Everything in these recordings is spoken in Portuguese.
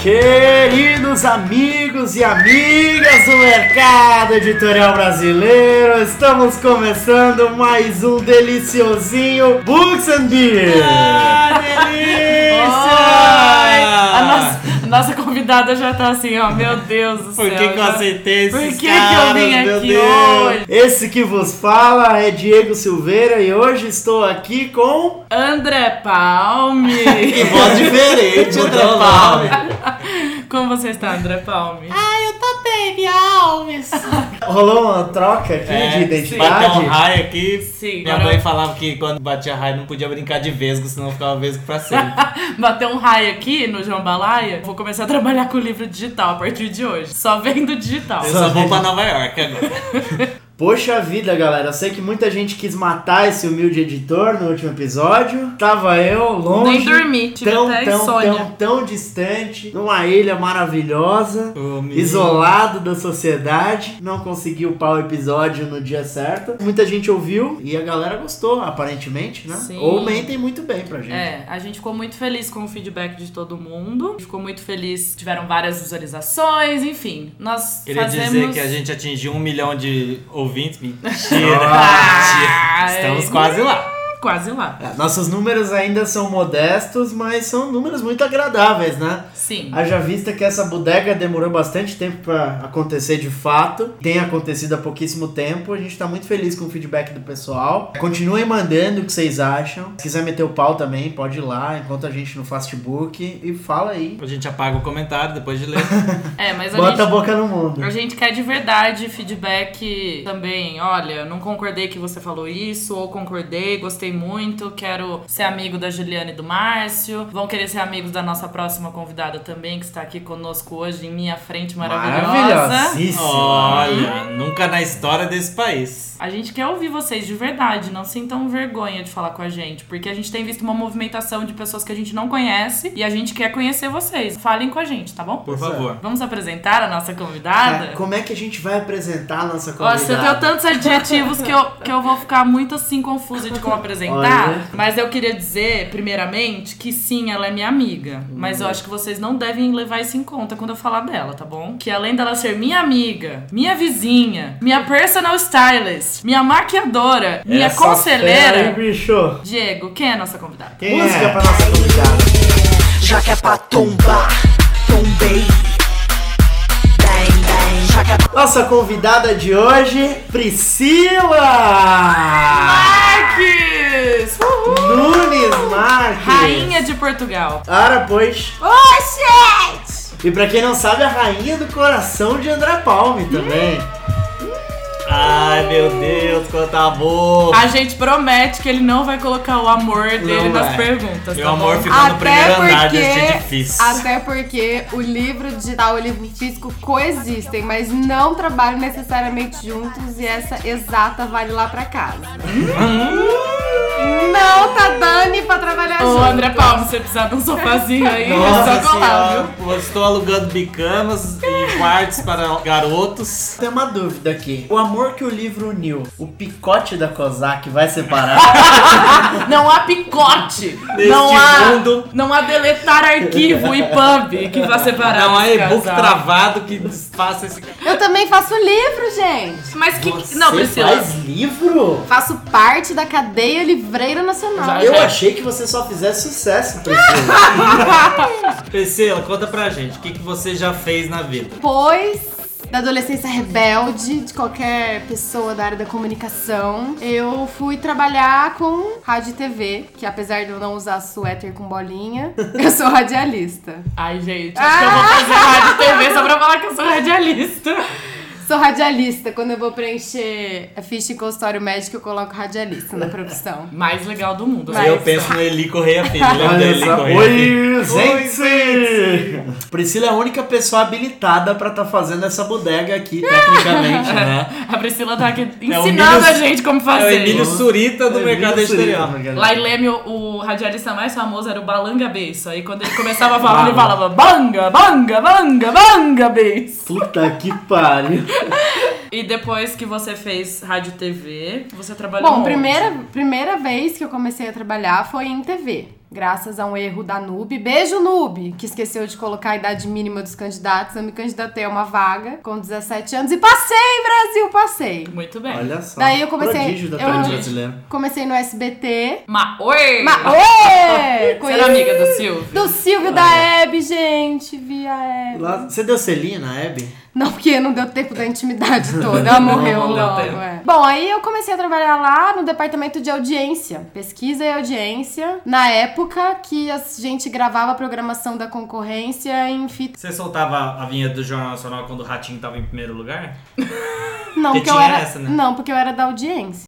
Queridos amigos e amigas do mercado editorial brasileiro, estamos começando mais um deliciosinho Books and Beer. Ah, delícia! Oi! A nossa, nossa convidada já tá assim, ó, meu Deus do Por céu. que, que eu aceitei esses Por que, eu vim meu aqui Deus? hoje? Esse que vos fala é Diego Silveira e hoje estou aqui com André Palme! Que voz diferente, André Palme. Como você está, André Palme? Ai, eu tô bem, Alves. Rolou uma troca aqui É, de identidade. Bateu um raio aqui. Sim, Minha agora- mãe falava que quando batia raio não podia brincar de vesgo, senão ficava vesgo pra sempre. Bateu um raio aqui no Jambalaya. Vou começar a trabalhar com livro digital a partir de hoje. Só vendo digital. Eu só vou pra Nova York agora. Poxa vida, galera, eu sei que muita gente quis matar esse humilde editor no último episódio. Tava eu longe. Nem dormi, tive tão, até tão, insônia. tão, tão distante, numa ilha maravilhosa, menino. isolado da sociedade. Não consegui upar o episódio no dia certo. Muita gente ouviu e a galera gostou, aparentemente, né? Sim. Ou mentem muito bem pra gente. É, a gente ficou muito feliz com o feedback de todo mundo. Ficou muito feliz, tiveram várias visualizações, enfim. Nós Queria fazemos... dizer que a gente atingiu um milhão de ouvintes. Mentira. Ah, Mentira. Estamos quase lá. Quase lá. É, Nossos números ainda são modestos, mas são números muito agradáveis, né? Sim. Haja vista que essa bodega demorou bastante tempo pra acontecer de fato. Tem acontecido há pouquíssimo tempo. A gente tá muito feliz com o feedback do pessoal. Continuem mandando o que vocês acham. Se quiser meter o pau também, pode ir lá, encontra a gente no Fastbook e fala aí. A gente apaga o comentário depois de ler. É, mas a Bota a gente... boca no mundo. A gente quer de verdade feedback também. Olha, não concordei que você falou isso, ou concordei, gostei muito, quero ser amigo da Juliane e do Márcio. Vão querer ser amigos da nossa próxima convidada também, que está aqui conosco hoje, em minha frente maravilhosa. Maravilhosíssimo. Olha, nunca na história desse país. A gente quer ouvir vocês de verdade, não sintam vergonha de falar com a gente, porque a gente tem visto uma movimentação de pessoas que a gente não conhece e a gente quer conhecer vocês. Falem com a gente, tá bom? Por é. favor. Vamos apresentar a nossa convidada? É, como é que a gente vai apresentar a nossa convidada? Nossa, eu tenho tantos adjetivos que eu, que eu vou ficar muito assim confusa de como apresentar. Olha. Mas eu queria dizer, primeiramente, que sim, ela é minha amiga. Mas eu acho que vocês não devem levar isso em conta quando eu falar dela, tá bom? Que além dela ser minha amiga, minha vizinha, minha personal stylist, minha maquiadora, minha Essa fera aí, conselheira. bicho. Diego, quem é a nossa convidada? Quem Música é? pra nossa convidada. Já que é pra tombar, tombei. É Nossa convidada de hoje, Priscila! Marques! Uhul! Nunes Marques! Rainha de Portugal. Ora, pois. Oi, gente! E pra quem não sabe, a rainha do coração de André Palme também. Ai, meu Deus, quanta boca. A gente promete que ele não vai colocar o amor dele Não nas vai. perguntas. Meu tá amor ficou no primeiro andar deste edifício. Até porque o livro digital e o livro físico coexistem, mas não trabalham necessariamente juntos e essa exata vale lá pra casa. Não tá dando pra trabalhar Ô, junto. André Palma, se você precisar de um sofazinho aí, Nossa é só colar, viu? senhora, eu estou alugando bicamas e quartos para garotos. Tem uma dúvida aqui. O amor que o livro uniu, o picote da Kozak vai separar? Não há picote. Neste não há, mundo. não há deletar arquivo e pub que vai separar Não há e-book travado que desfaça esse. Eu também faço livro, gente. Mas que... Você Não, Priscila. faz livro? Faço parte da cadeia livreira nacional. Eu achei que você só fizesse sucesso, Priscila. Priscila, conta pra gente, o que, que você já fez na vida? Depois da adolescência rebelde de qualquer pessoa da área da comunicação, eu fui trabalhar com rádio e TV, que apesar de eu não usar suéter com bolinha, eu sou radialista. Ai, gente, acho que eu vou fazer rádio e TV só pra falar que eu sou radialista. Sou radialista. Quando eu vou preencher a ficha em consultório médico, eu coloco radialista na profissão. Mais legal do mundo. Mas- Aí eu penso no Eli Correia Filho. Lembra Eli. Correia? Oi, gente! Priscila é a única pessoa habilitada pra estar fazendo essa bodega aqui, tecnicamente, né? A Priscila tá aqui É ensinando Emílio- a gente como É o fazer. Emílio Surita do É, mercado. Surita, Lá em Leme, o, o radialista mais famoso era o Balanga Beiço. Aí quando ele começava a falar, ele falava Banga, Banga, Banga, Banga Beiço. Puta que pariu. E depois que você fez rádio TV, você trabalhou Bom, onde? primeira, primeira vez que eu comecei a trabalhar foi em TV. Graças a um erro da Nube. Beijo, Nube! Que esqueceu de colocar a idade mínima dos candidatos. Eu me candidatei a uma vaga com 17 anos e passei, Brasil! Passei. Muito bem. Olha só. Daí eu comecei- Prodígio da eu- tarde brasileira. Comecei no SBT. Ma oi! Ma Oi! Você era amiga do Silvio? Do Silvio da Hebe, gente. Via Hebe. Lá- Você deu selinho na Hebe? Não, porque não deu tempo da intimidade toda. Ela morreu Não deu logo. tempo. é. Bom, aí eu comecei a trabalhar lá no departamento de audiência, pesquisa e audiência, na época que a gente gravava a programação da concorrência em fita. Você soltava a vinheta do Jornal Nacional quando o Ratinho tava em primeiro lugar? Não, Porque porque eu era. essa, né? Não, porque eu era da audiência.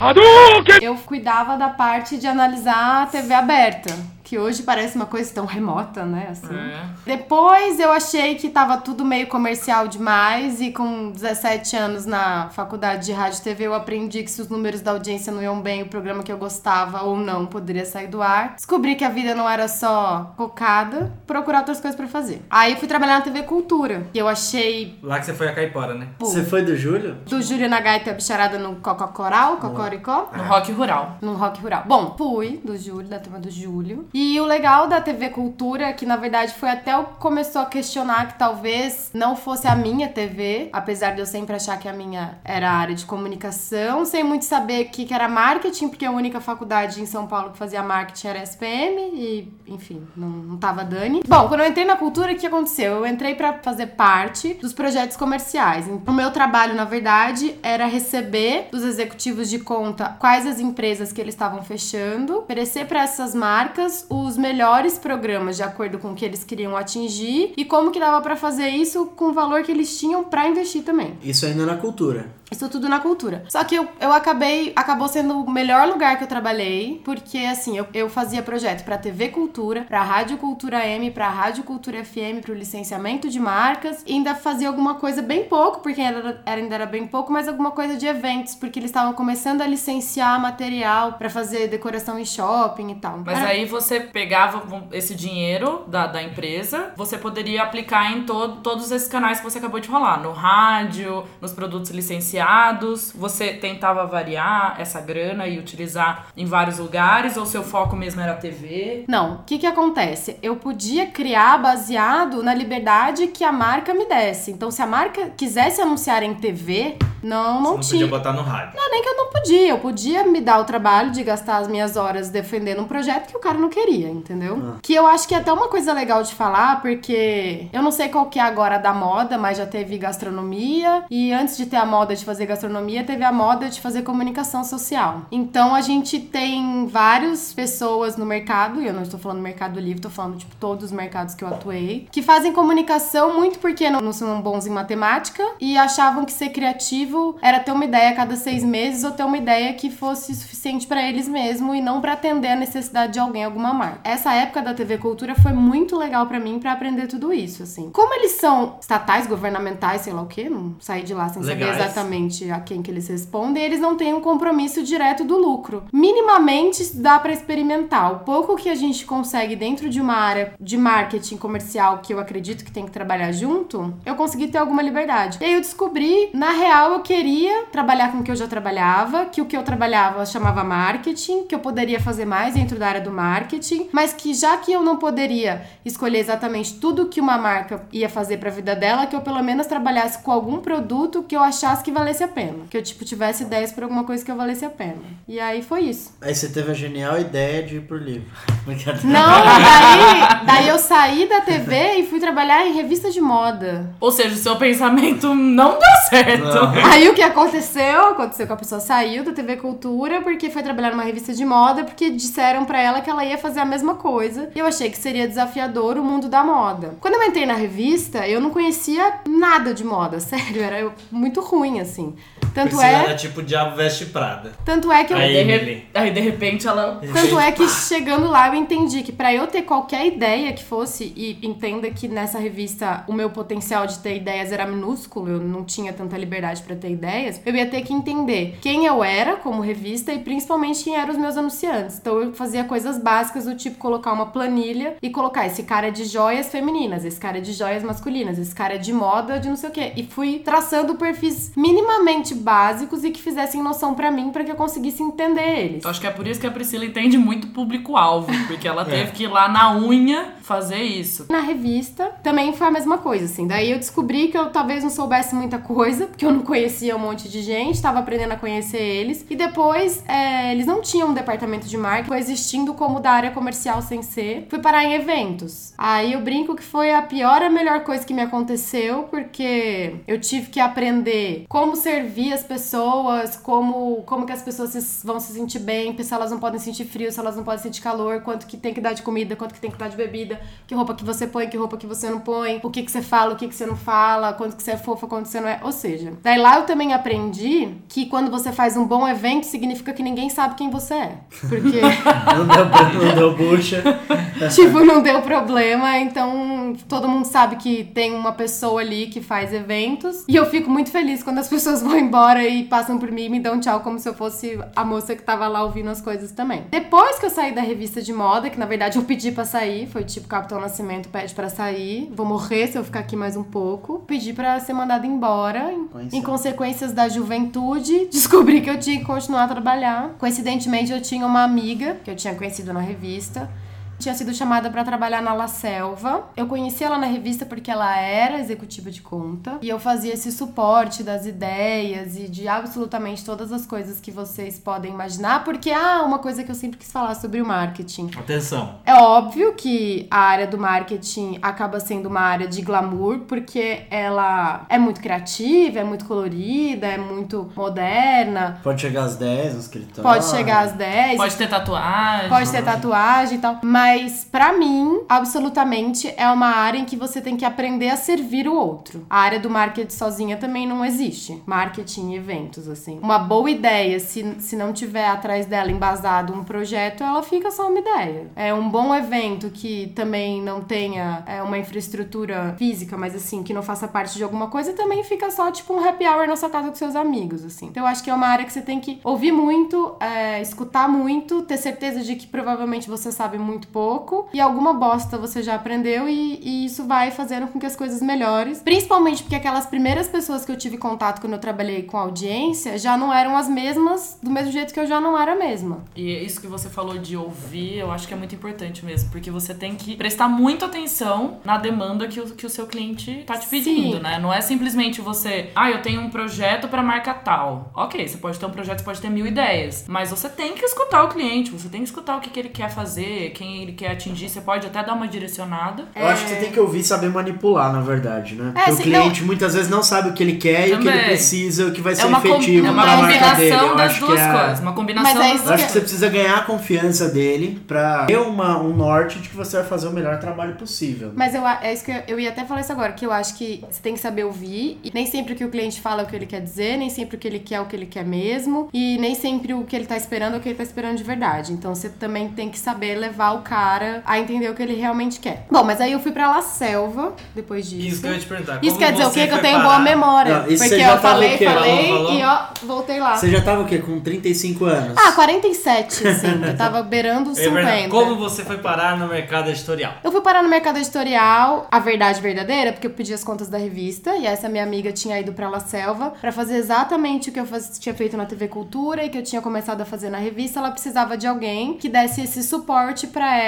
Eu cuidava da parte de analisar a TV aberta. Que hoje parece uma coisa tão remota, né? Assim. É. Depois eu achei que tava tudo meio comercial demais e com 17 anos na faculdade de rádio e TV eu aprendi que se os números da audiência não iam bem, o programa que eu gostava ou não poderia sair do ar. Descobri que a vida não era só cocada, procurar outras coisas pra fazer. Aí fui trabalhar na TV Cultura, que eu achei Lá que você foi a caipora, né? pô, Você foi do Júlio? do Júlio na gaita bicharada no Cococoral, Cocoricó. No rock rural. No Rock Rural. Bom, fui do Júlio, da turma do Júlio. E o legal da TV Cultura, é que na verdade foi até o começou a questionar que talvez não fosse a minha TV, apesar de eu sempre achar que a minha era a área de comunicação, sem muito saber que, que era marketing, porque a única faculdade em São Paulo que fazia marketing era SPM, e enfim, não, não tava Dani. Bom, quando eu entrei na cultura, o que aconteceu? Eu entrei pra fazer parte dos projetos comerciais. O meu trabalho, na verdade, era receber dos executivos de conta quais as empresas que eles estavam fechando, oferecer para essas marcas os melhores programas de acordo com o que eles queriam atingir e como que dava pra fazer isso com o valor que eles tinham pra investir também. Isso ainda na cultura. Isso tudo na cultura. Só que eu, eu acabei, acabou sendo o melhor lugar que eu trabalhei, porque assim, eu, eu fazia projeto pra TV Cultura, pra Rádio Cultura M, pra Rádio Cultura FM, pro licenciamento de marcas, e ainda fazia alguma coisa bem pouco, porque era, era- ainda era bem pouco, mas alguma coisa de eventos, porque eles estavam começando a licenciar material pra fazer decoração em shopping e tal. Mas Era- aí você pegava esse dinheiro da, da empresa, você poderia aplicar em todo, todos esses canais que você acabou de falar. No rádio, nos produtos licenciados. Você tentava variar essa grana e utilizar em vários lugares, ou seu foco mesmo era TV? Não, o que que acontece? Eu podia criar baseado na liberdade que a marca me desse. Então, se a marca quisesse anunciar em TV, não, não, você não tinha. podia botar no rádio. Não nem que eu não podia. Eu podia me dar o trabalho de gastar as minhas horas defendendo um projeto que o cara não queria, entendeu? Que eu acho que é até uma coisa legal de falar, porque eu não sei qual que é agora da moda, mas já teve gastronomia. E antes de ter a moda de fazer gastronomia, teve a moda de fazer comunicação social. Então a gente tem várias pessoas no mercado, e eu não estou falando mercado livre, estou falando, tipo, todos os mercados que eu atuei, que fazem comunicação muito porque não, não são bons em matemática e achavam que ser criativo era ter uma ideia a cada seis meses ou ter uma ideia que fosse suficiente para eles mesmo e não para atender a necessidade de alguém, alguma marca. Essa época da TV Cultura foi muito legal para mim para aprender tudo isso, assim. Como eles são estatais, governamentais, sei lá o quê, não saí de lá sem saber Legais. Exatamente a quem que eles respondem, eles não têm um compromisso direto do lucro. Minimamente dá para experimentar. O pouco que a gente consegue dentro de uma área de marketing comercial que eu acredito que tem que trabalhar junto, eu consegui ter alguma liberdade. E aí eu descobri, na real, eu queria trabalhar com o que eu já trabalhava, que o que eu trabalhava chamava marketing, que eu poderia fazer mais dentro da área do marketing, mas que já que eu não poderia escolher exatamente tudo que uma marca ia fazer pra vida dela, que eu pelo menos trabalhasse com algum produto que eu achasse que valesse a pena. Que eu, tipo, tivesse ideias por alguma coisa que eu valesse a pena. E aí foi isso. Aí você teve a genial ideia de ir pro livro. Não, daí, daí eu saí da TV e fui trabalhar em revista de moda. Ou seja, o seu pensamento não deu certo. Não. Aí o que aconteceu? Aconteceu que a pessoa saiu da TV Cultura porque foi trabalhar numa revista de moda porque disseram pra ela que ela ia fazer a mesma coisa. E eu achei que seria desafiador o mundo da moda. Quando eu entrei na revista, eu não conhecia nada de moda, sério, era muito ruim assim assim, tanto Priscila é, era tipo Diabo Veste Prada. tanto é que eu Aí, De re-. Aí de repente ela. Tanto é que chegando lá eu entendi que pra eu ter qualquer ideia que fosse, e entenda que nessa revista o meu potencial de ter ideias era minúsculo, eu não tinha tanta liberdade pra ter ideias, eu ia ter que entender quem eu era como revista e principalmente quem eram os meus anunciantes. Então eu fazia coisas básicas do tipo colocar uma planilha e colocar esse cara é de joias femininas, esse cara é de joias masculinas, esse cara é de moda, de não sei o quê. E fui traçando perfis minimamente básicos e que fizessem noção pra mim pra que eu conseguisse entender eles. Eu acho que é por isso que a Priscila entende muito público-alvo, porque ela teve que ir lá na unha fazer isso. Na revista também foi a mesma coisa, assim. Daí eu descobri que eu talvez não soubesse muita coisa, porque eu não conhecia um monte de gente, tava aprendendo a conhecer eles. E depois, é, eles não tinham um departamento de marketing, existindo como da área comercial sem ser. Fui parar em eventos. Aí eu brinco que foi a pior a melhor coisa que me aconteceu, porque eu tive que aprender como servir as pessoas, como, como que as pessoas se- vão se sentir bem, se elas não podem sentir frio, se elas não podem sentir calor, quanto que tem que dar de comida, quanto que tem que dar de bebida, que roupa que você põe, que roupa que você não põe, o que que você fala, o que que você não fala, quanto que você é fofa, quanto você não é. Ou seja, daí lá eu também aprendi que quando você faz um bom evento, significa que ninguém sabe quem você é. Porque, Não deu, não deu bucha. tipo, não deu problema, então todo mundo sabe que tem uma pessoa ali que faz eventos. E eu fico muito feliz quando as pessoas vão embora e passam por mim e me dão tchau como se eu fosse a moça que tava lá ouvindo as coisas também. Depois que eu saí da revista de moda, que na verdade eu pedi pra sair, foi tipo Capitão Nascimento pede pra sair, vou morrer se eu ficar aqui mais um pouco. Pedi pra ser mandada embora. Em, Conheci. em consequências da juventude, descobri que eu tinha que continuar a trabalhar. Coincidentemente, eu tinha uma amiga que eu tinha conhecido na revista. Tinha sido chamada pra trabalhar na La Selva. Eu conheci ela na revista porque ela era executiva de conta. E eu fazia esse suporte das ideias e de absolutamente todas as coisas que vocês podem imaginar. Porque, ah, uma coisa que eu sempre quis falar sobre o marketing. Atenção. É óbvio que a área do marketing acaba sendo uma área de glamour, porque ela é muito criativa, é muito colorida, é muito moderna, Pode chegar às 10 no escritório. pode chegar às 10, Pode ter tatuagem. Pode ter tatuagem e tal. Mas, pra mim, absolutamente é uma área em que você tem que aprender a servir o outro. A área do marketing sozinha também não existe. Marketing e eventos, assim. Uma boa ideia, se, se não tiver atrás dela embasado um projeto, ela fica só uma ideia. É um bom evento que também não tenha é, uma infraestrutura física, mas assim, que não faça parte de alguma coisa, também fica só tipo um happy hour na sua casa com seus amigos, assim. Então eu acho que é uma área que você tem que ouvir muito, é, escutar muito, ter certeza de que provavelmente você sabe muito pouco e alguma bosta você já aprendeu e, e isso vai fazendo com que as coisas melhores. Principalmente porque aquelas primeiras pessoas que eu tive contato quando eu trabalhei com audiência já não eram as mesmas, do mesmo jeito que eu já não era a mesma. E isso que você falou de ouvir, eu acho que é muito importante mesmo, porque você tem que prestar muita atenção na demanda que o, que o seu cliente tá te pedindo, Sim. né? Não é simplesmente você, ah, eu tenho um projeto pra marca tal. Ok, você pode ter um projeto, você pode ter mil ideias, mas você tem que escutar o cliente, você tem que escutar o que, que ele quer fazer, quem ele quer atingir, você pode até dar uma direcionada. Eu acho que você tem que ouvir e saber manipular, na verdade, né? Porque o cliente muitas vezes não sabe o que ele quer e o que ele Também. precisa, o que vai ser É uma, com- efetivo é uma pra marca dele. Eu das acho que duas é- coisas. Uma combinação Mas é das isso Eu acho que- você precisa ganhar a confiança dele pra ter uma, um norte de que você vai fazer o melhor trabalho possível. Mas eu, a- é isso que eu, eu ia até falar isso agora, que eu acho que você tem que saber ouvir. E nem sempre o que o cliente fala é o que ele quer dizer, nem sempre o que ele quer é o que ele quer mesmo. E nem sempre o que ele tá esperando é o que ele tá esperando de verdade. Então você também tem que saber levar o cara a entender o que ele realmente quer. Bom, mas aí eu fui pra La Selva depois disso. Isso que eu ia te perguntar. Isso quer dizer o quê? Que eu tenho parar- boa memória. Não, isso porque você já eu tava falei, o quê? falei Falou, falou. e ó, voltei lá. Você já tava o quê? Com 35 anos? Ah, 47, assim. eu tava beirando os Eu ia perguntar, 50. Como você foi parar no mercado editorial? Eu fui parar no mercado editorial, a verdade verdadeira, porque eu pedi as contas da revista e essa minha amiga tinha ido pra La Selva pra fazer exatamente o que eu faz- tinha feito na TV Cultura e que eu tinha começado a fazer na revista. Ela precisava de alguém que desse esse suporte pra ela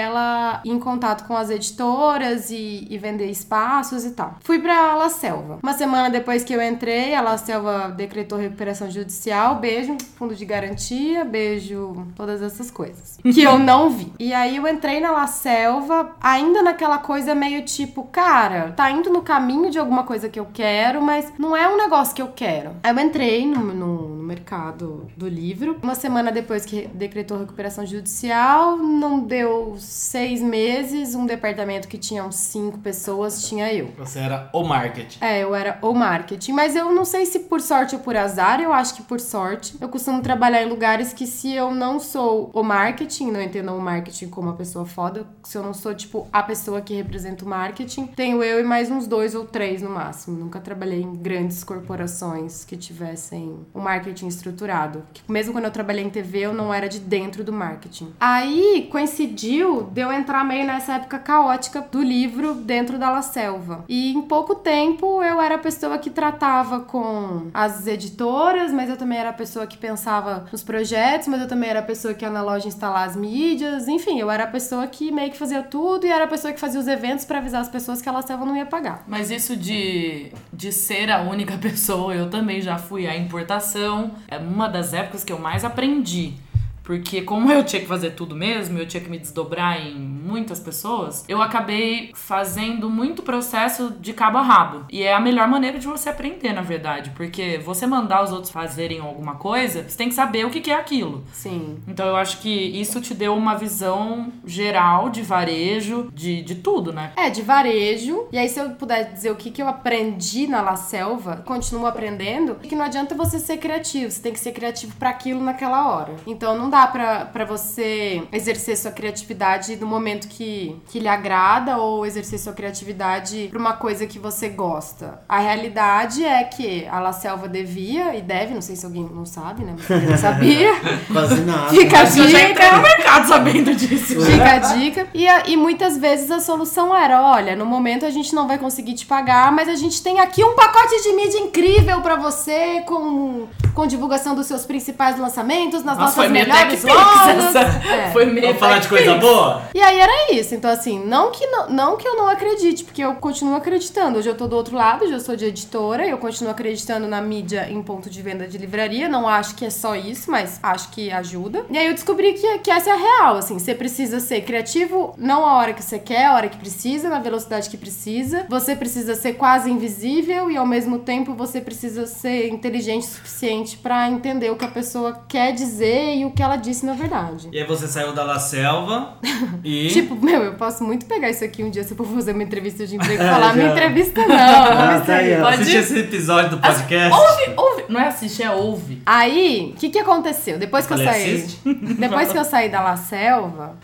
ir em contato com as editoras e, e vender espaços e tal. Fui pra La Selva. Uma semana depois que eu entrei, a La Selva decretou recuperação judicial. Beijo, fundo de garantia, beijo, todas essas coisas. Que eu não vi. E aí eu entrei na La Selva, ainda naquela coisa meio tipo, cara, tá indo no caminho de alguma coisa que eu quero, mas não é um negócio que eu quero. Aí eu entrei no, no, no mercado do livro. Uma semana depois que decretou recuperação judicial, não deu seis meses, um departamento que tinha uns cinco pessoas tinha eu. Você era o marketing. É, eu era o marketing, mas eu não sei se por sorte ou por azar, eu acho que por sorte. Eu costumo trabalhar em lugares que se eu não sou o marketing, não entendam o marketing como uma pessoa foda, se eu não sou, tipo, a pessoa que representa o marketing, tenho eu e mais uns dois ou três no máximo. Nunca trabalhei em grandes corporações que tivessem o marketing estruturado. Que mesmo quando eu trabalhei em TV, eu não era de dentro do marketing. Aí coincidiu de eu entrar meio nessa época caótica do livro dentro da La Selva. E em pouco tempo eu era a pessoa que tratava com as editoras, mas eu também era a pessoa que pensava nos projetos, mas eu também era a pessoa que ia na loja instalar as mídias. Enfim, eu era a pessoa que meio que fazia tudo e era a pessoa que fazia os eventos pra avisar as pessoas que a La Selva não ia pagar. Mas isso de, de ser a única pessoa, eu também já fui à importação. É uma das épocas que eu mais aprendi. Porque como eu tinha que fazer tudo mesmo, eu tinha que me desdobrar em muitas pessoas, eu acabei fazendo muito processo de cabo a rabo. E é a melhor maneira de você aprender, na verdade. Porque você mandar os outros fazerem alguma coisa, você tem que saber o que é aquilo. Sim. Então eu acho que isso te deu uma visão geral de varejo, de, de tudo, né? É, de varejo. E aí, se eu puder dizer o que, que eu aprendi na La Selva, continuo aprendendo, que não adianta você ser criativo, você tem que ser criativo pra aquilo naquela hora. Então não dá pra você exercer sua criatividade no momento que, que lhe agrada ou exercer sua criatividade pra uma coisa que você gosta. A realidade é que a La Selva devia e deve, não sei se alguém não sabe, né? Mas eu não sabia. Quase nada. Fica a que eu já entrei dica. no mercado sabendo disso. Fica a dica. E, a- e muitas vezes a solução era: olha, no momento a gente não vai conseguir te pagar, mas a gente tem aqui um pacote de mídia incrível pra você, com, com divulgação dos seus principais lançamentos, nas Nossa, nossas foi meio melhores lojas. essa. É. Foi meio Vamos falar de coisa boa? E aí era isso. Então, assim, não que não, não que eu não acredite, porque eu continuo acreditando. Hoje eu tô do outro lado, hoje eu sou de editora, eu continuo acreditando na mídia em ponto de venda de livraria. Não acho que é só isso, mas acho que ajuda. E aí eu descobri que, que essa é a real, assim. Você precisa ser criativo, não a hora que você quer, a hora que precisa, na velocidade que precisa. Você precisa ser quase invisível e ao mesmo tempo você precisa ser inteligente o suficiente pra entender o que a pessoa quer dizer e o que ela disse na verdade. E aí você saiu da La Selva e... Tipo, meu, eu posso muito pegar isso aqui um dia se eu for fazer uma entrevista de emprego e falar, Já. minha entrevista não. Ah, vamos tá aí. Pode Assiste esse episódio do podcast. Ouve, ouve. Não é assistir, é ouve. Aí, o que que aconteceu? Depois que eu, Falei, saí. assiste? Depois que eu saí da La Selva.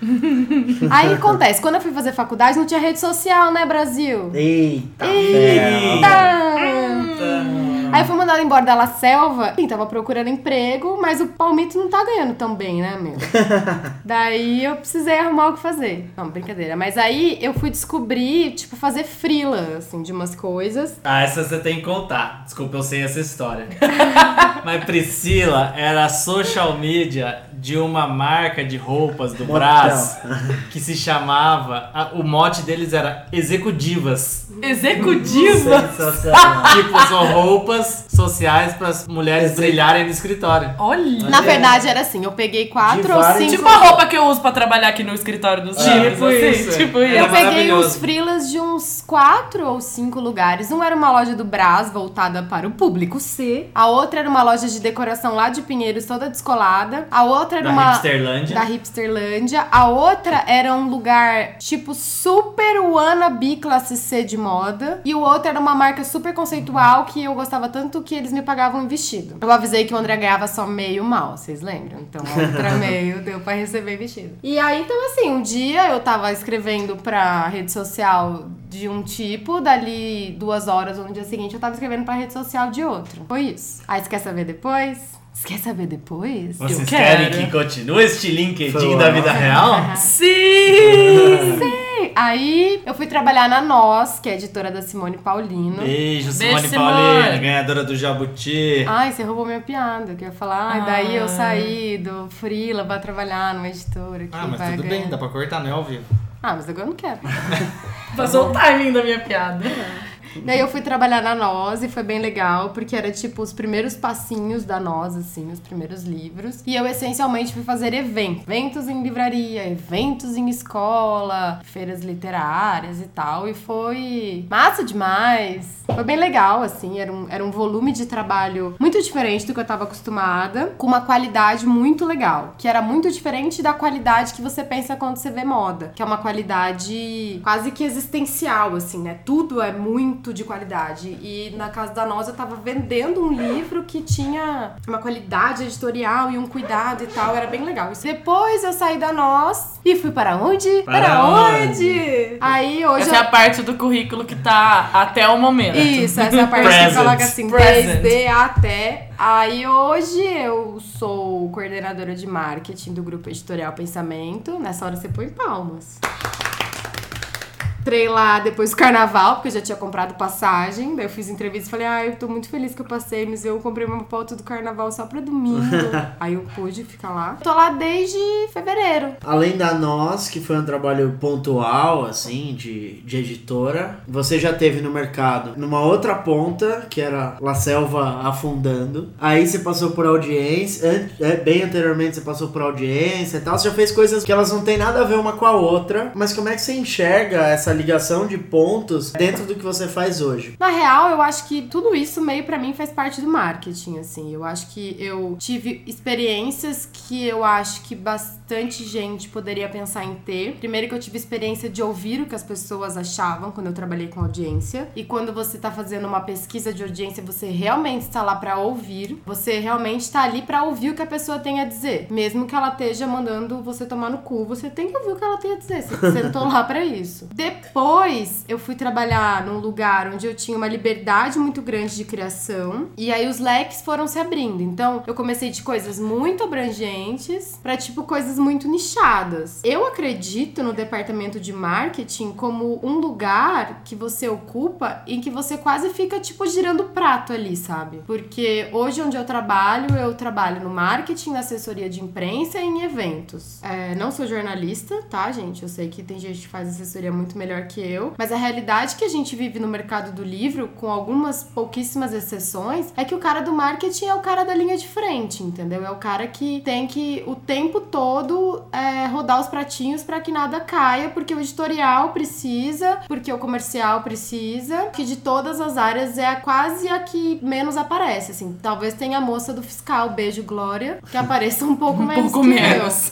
aí acontece, quando eu fui fazer faculdade, não tinha rede social, né, Brasil? Eita, Eita! ferro. Aí eu fui mandada embora da La Selva. Sim, tava procurando emprego, mas o Palmito não tá ganhando tão bem, né, meu? Daí eu precisei arrumar o que fazer. Não, brincadeira. Mas aí eu fui descobrir, tipo, fazer frila, assim, de umas coisas. Ah, essa você tem que contar. Desculpa, eu sei essa história. Mas Priscila era a social media de uma marca de roupas do. Brás que se chamava. a- o mote deles era Execudivas. Executiva. Sensacional. tipo, são roupas sociais para as mulheres brilharem no escritório. Olha. Na verdade, era assim, eu peguei quatro ou cinco. Tipo a roupa que eu uso pra trabalhar aqui no escritório dos times, tipo assim. isso. Tipo É isso. Eu peguei uns frilas de uns quatro ou cinco lugares. Um era uma loja do Brás, voltada para o público C. A outra era uma loja de decoração lá de Pinheiros, toda descolada. A outra era Da uma... Hipsterlândia. Da Hipsterlândia. A outra era um lugar, tipo, super wannabe classe C de moda. E o outro era uma marca super conceitual que eu gostava tanto que eles me pagavam vestido. Eu avisei que o André ganhava só meio mal, vocês lembram? Então, outra meio deu pra receber vestido. E aí, então, assim, um dia eu tava escrevendo pra rede social de um tipo, dali duas horas ou no dia seguinte eu tava escrevendo pra rede social de outro. Foi isso. Aí, você quer saber depois? Você quer saber depois? Vocês Eu querem quero. que continue este LinkedIn Foi da vida real? Sim! Sim. Aí eu fui trabalhar na Nós, que é a editora da Simone Paulino. Beijo, Simone Beijo, Paulina, Simone. ganhadora do Jabuti. Ai, você roubou minha piada. Que eu ia falar, ai, daí eu Ah. saí do Freela pra trabalhar numa editora que Ah, mas vai tudo ganhar. bem, dá pra cortar, não é ao vivo. Ah, mas agora eu não quero. Passou o timing da minha piada. Daí eu fui trabalhar na Nós e foi bem legal, porque era tipo os primeiros passinhos da Nós, assim, os primeiros livros. E eu essencialmente fui fazer eventos. Eventos em livraria, eventos em escola, feiras literárias e tal. E foi massa demais. Foi bem legal, assim, era um, era um volume de trabalho muito diferente do que eu tava acostumada, com uma qualidade muito legal. Que era muito diferente da qualidade que você pensa quando você vê moda. Que é uma qualidade quase que existencial, assim, né? Tudo é muito de qualidade. E na casa da Nós eu tava vendendo um livro que tinha uma qualidade editorial e um cuidado e tal. Era bem legal. Depois eu saí da Nós e fui para onde? Para onde? Aí hoje Essa é a parte do currículo que tá até o momento. isso, essa é a parte que coloca assim, Present. desde até. Aí hoje eu sou coordenadora de marketing do grupo editorial Pensamento. Nessa hora você põe palmas. Entrei lá depois do carnaval, porque eu já tinha comprado passagem. Daí eu fiz entrevista e falei, ah, eu tô muito feliz que eu passei, mas eu comprei uma pauta do carnaval só pra domingo. Aí eu pude ficar lá. Tô lá desde fevereiro. Além da Nós, que foi um trabalho pontual, assim, de, de editora, você já teve no mercado numa outra ponta, que era La Selva afundando. Aí você passou por audiência, é, bem anteriormente você passou por audiência e tal. Você já fez coisas que elas não têm nada a ver uma com a outra. Mas como é que você enxerga essa ligação de pontos dentro do que você faz hoje? Na real, eu acho que tudo isso meio pra mim faz parte do marketing, assim. Eu acho que eu tive experiências que eu acho que bastante gente poderia pensar em ter. Primeiro que eu tive experiência de ouvir o que as pessoas achavam quando eu trabalhei com audiência. E quando você tá fazendo uma pesquisa de audiência, você realmente está lá pra ouvir. Você realmente tá ali pra ouvir o que a pessoa tem a dizer. Mesmo que ela esteja mandando você tomar no cu, você tem que ouvir o que ela tem a dizer. Você sentou lá pra isso. Depois, eu fui trabalhar num lugar onde eu tinha uma liberdade muito grande de criação. E aí os leques foram se abrindo. Então, eu comecei de coisas muito abrangentes pra tipo coisas muito nichadas. Eu acredito no departamento de marketing como um lugar que você ocupa em que você quase fica tipo girando prato ali, sabe? Porque hoje onde eu trabalho, eu trabalho no marketing, na assessoria de imprensa e em eventos. É, não sou jornalista, tá, gente? Eu sei que tem gente que faz assessoria muito melhor que eu, mas a realidade que a gente vive no mercado do livro, com algumas pouquíssimas exceções, é que o cara do marketing é o cara da linha de frente, entendeu? É o cara que tem que o tempo todo é, rodar os pratinhos pra que nada caia, porque o editorial precisa, porque o comercial precisa, que de todas as áreas é a- quase a que menos aparece, assim. Talvez tenha a moça do fiscal, beijo Glória, que apareça um pouco Um menos pouco que eu. menos.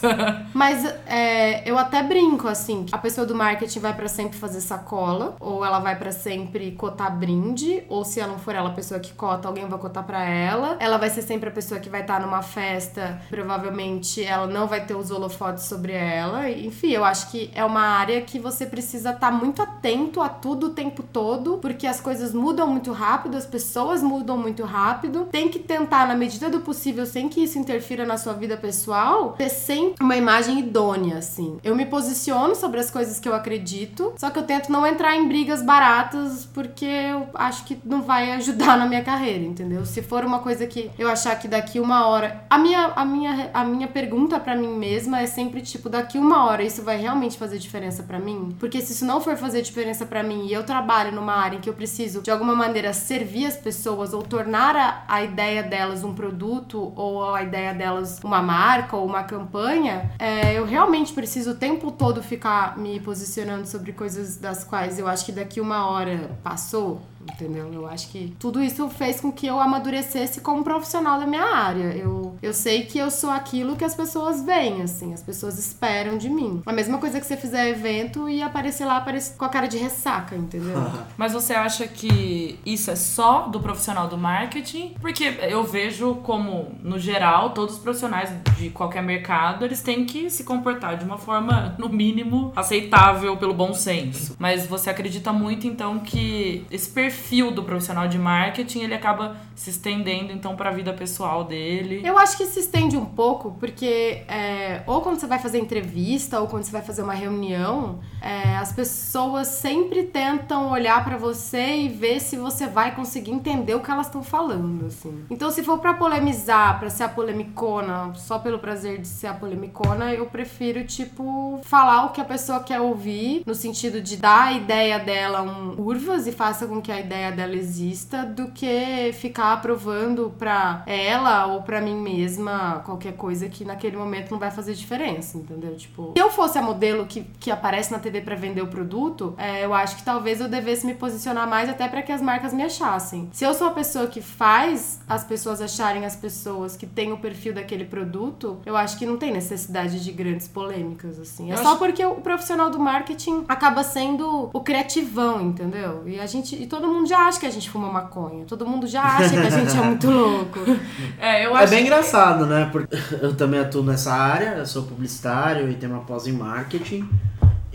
Mas é, eu até brinco, assim, que a pessoa do marketing vai pra sempre fazer sacola, ou ela vai pra sempre cotar brinde, ou se ela não for ela a pessoa que cota, alguém vai cotar pra ela. Ela vai ser sempre a pessoa que vai estar numa festa, provavelmente ela não vai ter os holofotes sobre ela. Enfim, eu acho que é uma área que você precisa estar muito atento a tudo o tempo todo, porque as coisas mudam muito rápido, as pessoas mudam muito rápido. Tem que tentar, na medida do possível, sem que isso interfira na sua vida pessoal, ter sempre uma imagem idônea, assim. Eu me posiciono sobre as coisas que eu acredito, só que eu tento não entrar em brigas baratas, porque eu acho que não vai ajudar na minha carreira, entendeu? Se for uma coisa que eu achar que daqui uma hora. A minha, a minha, a minha pergunta pra mim mesma é sempre tipo: daqui uma hora isso vai realmente fazer diferença pra mim? Porque se isso não for fazer diferença pra mim e eu trabalho numa área em que eu preciso de alguma maneira servir as pessoas ou tornar a, a ideia delas um produto ou a ideia delas uma marca ou uma campanha, é, eu realmente preciso o tempo todo ficar me posicionando sobre coisas das quais eu acho que daqui uma hora passou. Entendeu? Eu acho que tudo isso fez com que eu amadurecesse como profissional da minha área. Eu, eu sei que eu sou aquilo que as pessoas veem, assim, as pessoas esperam de mim. A mesma coisa que você fizer evento e aparecer lá aparecer com a cara de ressaca, entendeu? Mas você acha que isso é só do profissional do marketing? Porque eu vejo como, no geral, todos os profissionais de qualquer mercado, eles têm que se comportar de uma forma, no mínimo, aceitável pelo bom senso. Mas você acredita muito, então, que esse perfil do profissional de marketing, ele acaba se estendendo então pra vida pessoal dele. Eu acho que se estende um pouco, porque é, ou quando você vai fazer entrevista, ou quando você vai fazer uma reunião, é, as pessoas sempre tentam olhar pra você e ver se você vai conseguir entender o que elas estão falando, assim. Então, se for pra polemizar, pra ser a polemicona, só pelo prazer de ser a polemicona, eu prefiro, tipo, falar o que a pessoa quer ouvir, no sentido de dar a ideia dela um curvas e faça com que a ideia dela exista, do que ficar aprovando pra ela ou pra mim mesma qualquer coisa que naquele momento não vai fazer diferença, entendeu? Tipo, se eu fosse a modelo que, que aparece na TV pra vender o produto, é, eu acho que talvez eu devesse me posicionar mais até pra que as marcas me achassem. Se eu sou a pessoa que faz as pessoas acharem as pessoas que têm o perfil daquele produto, eu acho que não tem necessidade de grandes polêmicas, assim. É Eu só acho- porque o profissional do marketing acaba sendo o criativão, entendeu? E a gente. E todo mundo já acha que a gente fuma maconha. Todo mundo já acha que a gente é muito louco. É, eu É bem engraçado, né? Porque eu também atuo nessa área, eu sou publicitário e tenho uma pós em marketing.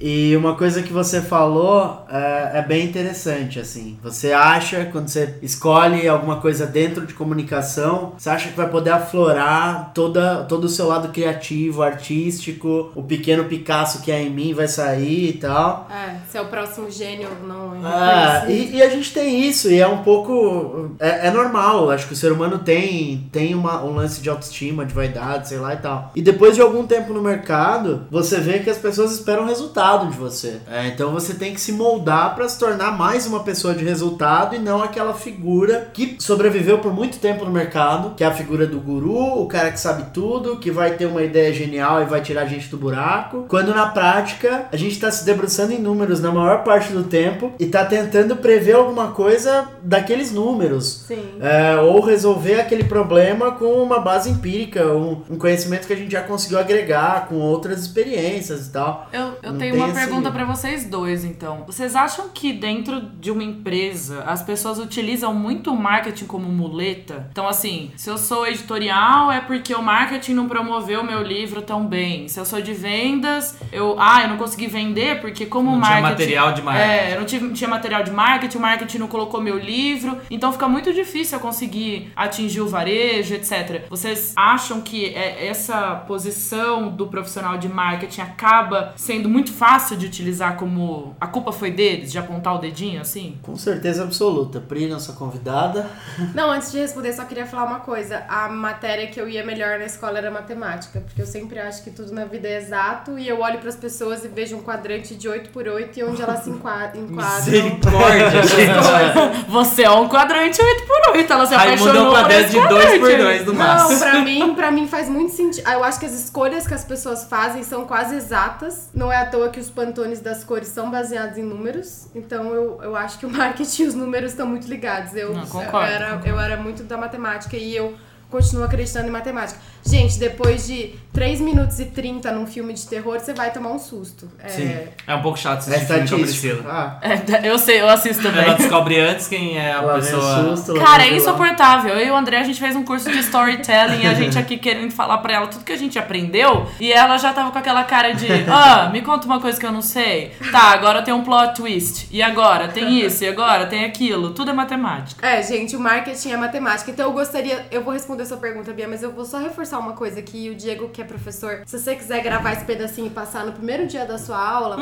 E uma coisa que você falou é, é bem interessante, assim. Você acha, quando você escolhe alguma coisa dentro de comunicação, você acha que vai poder aflorar toda, todo o seu lado criativo, artístico, o pequeno Picasso que é em mim vai sair e tal. É, se é o próximo gênio, não é. Ah, reconhecido. e, e a gente tem isso, e é um pouco. É, é normal, acho que o ser humano tem, tem uma, um lance de autoestima, de vaidade, sei lá e tal. E depois de algum tempo no mercado, você vê que as pessoas esperam resultado de você. É, então você tem que se moldar pra se tornar mais uma pessoa de resultado e não aquela figura que sobreviveu por muito tempo no mercado, que é a figura do guru, o cara que sabe tudo, que vai ter uma ideia genial e vai tirar a gente do buraco. Quando na prática a gente tá se debruçando em números na maior parte do tempo e tá tentando prever alguma coisa daqueles números. Sim. É, ou resolver aquele problema com uma base empírica, um, um conhecimento que a gente já conseguiu agregar com outras experiências e tal. Eu, eu Não tenho uma pergunta pra vocês dois, então. Vocês acham que dentro de uma empresa as pessoas utilizam muito o marketing como muleta? Então, assim, se eu sou editorial é porque o marketing não promoveu o meu livro tão bem. Se eu sou de vendas, eu. Ah, eu não consegui vender porque como o Não tinha marketing. material de marketing. É, eu não tive, tinha material de marketing, o marketing não colocou meu livro. Então fica muito difícil eu conseguir atingir o varejo, etc. Vocês acham que é- essa posição do profissional de marketing acaba sendo muito fácil de utilizar como a culpa foi deles, de apontar o dedinho assim? Com certeza absoluta. Pri, nossa convidada. Não, antes de responder, só queria falar uma coisa. A matéria que eu ia melhor na escola era matemática, porque eu sempre acho que tudo na vida é exato e eu olho pras pessoas e vejo um quadrante de 8 por 8 e onde elas se enquadram. Misericórdia, gente. Você é um quadrante 8x8, ela se é apaixonou um por quadrante esse de 2 por quadrante. 2 no Não, máximo. pra mim, pra mim faz muito sentido. Eu acho que as escolhas que as pessoas fazem são quase exatas. Não é à toa que os pantones das cores são baseados em números. Então eu, eu acho que o marketing e os números estão muito ligados. Eu, Não, concordo, eu, era, concordo. eu era muito da matemática e eu continuo acreditando em matemática. Gente, depois de 3 minutos e 30 num filme de terror, você vai tomar um susto. É, Sim. É um pouco chato É assistir filme com a. Priscila. Ah, É, eu sei, eu assisto também. Ela descobre antes quem é a o pessoa. susto, Cara, é insuportável. Eu e o André, a gente fez um curso de storytelling e a gente aqui querendo falar pra ela tudo que a gente aprendeu. E ela já tava com aquela cara de: Ah, me conta uma coisa que eu não sei. Tá, agora tem um plot twist. E agora tem isso, e agora tem aquilo. Tudo é matemática. É, gente, o marketing é matemática. Então eu gostaria. Eu vou responder sua pergunta, Bia, mas eu vou só reforçar uma coisa aqui. O Diego, que é professor, se você quiser gravar esse pedacinho e passar no primeiro dia da sua aula.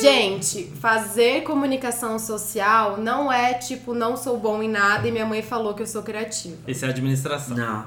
Gente, fazer comunicação social não é tipo, não sou bom em nada e minha mãe falou que eu sou criativa. Esse é a administração. Não.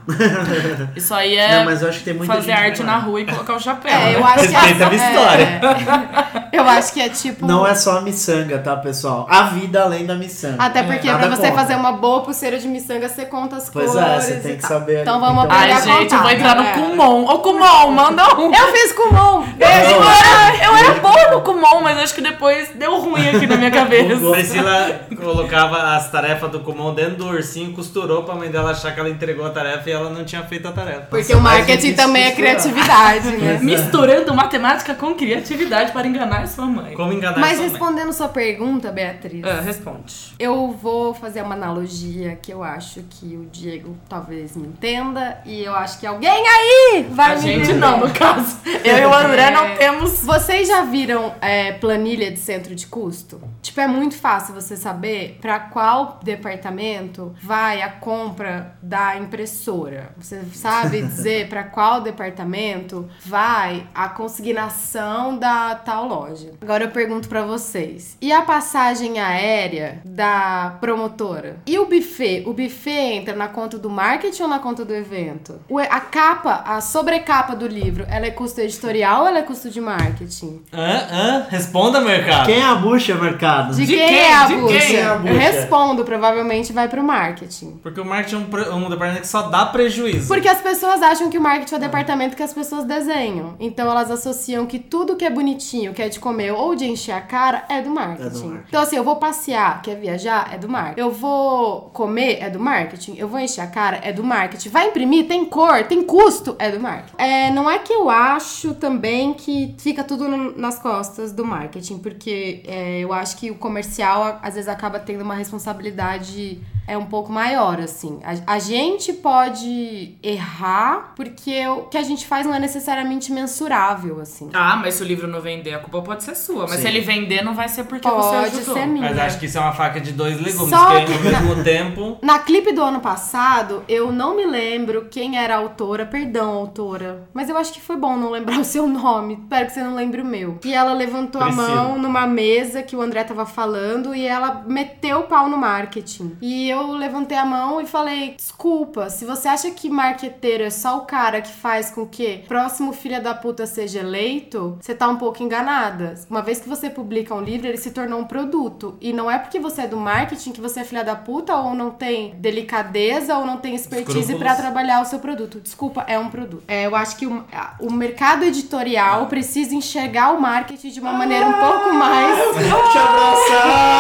Isso aí é Não, mas eu acho que tem muita fazer gente arte que na rua e colocar o chapéu. É, né? eu acho que Respeita a minha história. é, eu acho que é tipo. Não é só a miçanga, tá, pessoal? A vida além da miçanga. Até porque Nada pra você contra. fazer uma boa pulseira de miçanga, você conta as Pois cores. é, você tem que tal. saber. Então vamos Então- aprender Ai, a gente, eu vou contar, entrar no galera. Kumon. Ô, Kumon, manda um. Eu fiz Kumon! Beijo! Eu era, eu era boa no Kumon, mas acho que depois deu ruim aqui na minha cabeça. Priscila colocava as tarefas do Kumon dentro do ursinho, costurou pra mãe dela achar que ela entregou a tarefa e ela não tinha feito a tarefa. Porque o mais marketing também é criatividade, né? Misturando matemática com criatividade para enganar sua mãe. Como enganar Mas sua mãe. respondendo sua pergunta, Beatriz, Ah, responde. eu vou fazer uma analogia que eu acho que o Diego talvez me entenda e eu acho que alguém aí vai A me gente entender. não, no caso. Eu e o André É. não temos. Vocês já viram é, planilha de centro de custo? Tipo, é muito fácil você saber para qual departamento vai a compra da impressora. Você sabe dizer para qual departamento vai a consignação da tal loja. Agora eu pergunto para vocês: e a passagem aérea da promotora? E o buffet? O buffet entra na conta do marketing ou na conta do evento? O- A capa, a sobrecapa do livro, ela é custo editorial ou ela é custo de marketing? Hã? Hã? Responda, mercado. Quem é a bucha, mercado? De, De quem, quem? é a De bucha? quem é a bucha? Eu respondo, provavelmente vai pro marketing. Porque o marketing é um, um departamento que só dá prejuízo. Porque as pessoas acham que o marketing é o departamento que as pessoas desenham. Então elas associam que tudo que é bonitinho, que é de comer ou de encher a cara, é do marketing. É do marketing. Então assim, eu vou passear, quer viajar, é do marketing. Eu vou comer, é do marketing. Eu vou encher a cara, é do marketing. Vai imprimir, tem cor, tem custo, é do marketing. É, não é que eu acho também que fica tudo no- nas costas do marketing, porque é, eu acho que o comercial às vezes acaba tendo uma responsabilidade é um pouco maior, assim. A, a gente pode errar porque o que a gente faz não é necessariamente mensurável, assim. Ah, mas se o livro não vender, a culpa pode ser sua. Mas Sim. se ele vender, não vai ser porque Pode você ajudou. ser minha. Mas acho que isso é uma faca de dois legumes, Só que ao mesmo tempo. Na clipe do ano passado, eu não me lembro quem era a autora, perdão, autora. Mas eu acho que foi bom não lembrar o seu nome. Espero que você não lembre o meu. E ela levantou a mão numa mesa que o André tava falando e ela meteu o pau no marketing. E eu levantei a mão e falei: desculpa, se você acha que marqueteiro é só o cara que faz com que próximo filha da puta seja eleito, você tá um pouco enganada. Uma vez que você publica um livro, ele se tornou um produto. E não é porque você é do marketing que você é filha da puta ou não tem delicadeza ou não tem expertise pra trabalhar o seu produto. Desculpa, é um produto. É, eu acho que o, o mercado editorial precisa enxergar o marketing de uma maneira um pouco mais. Vou te abraçar!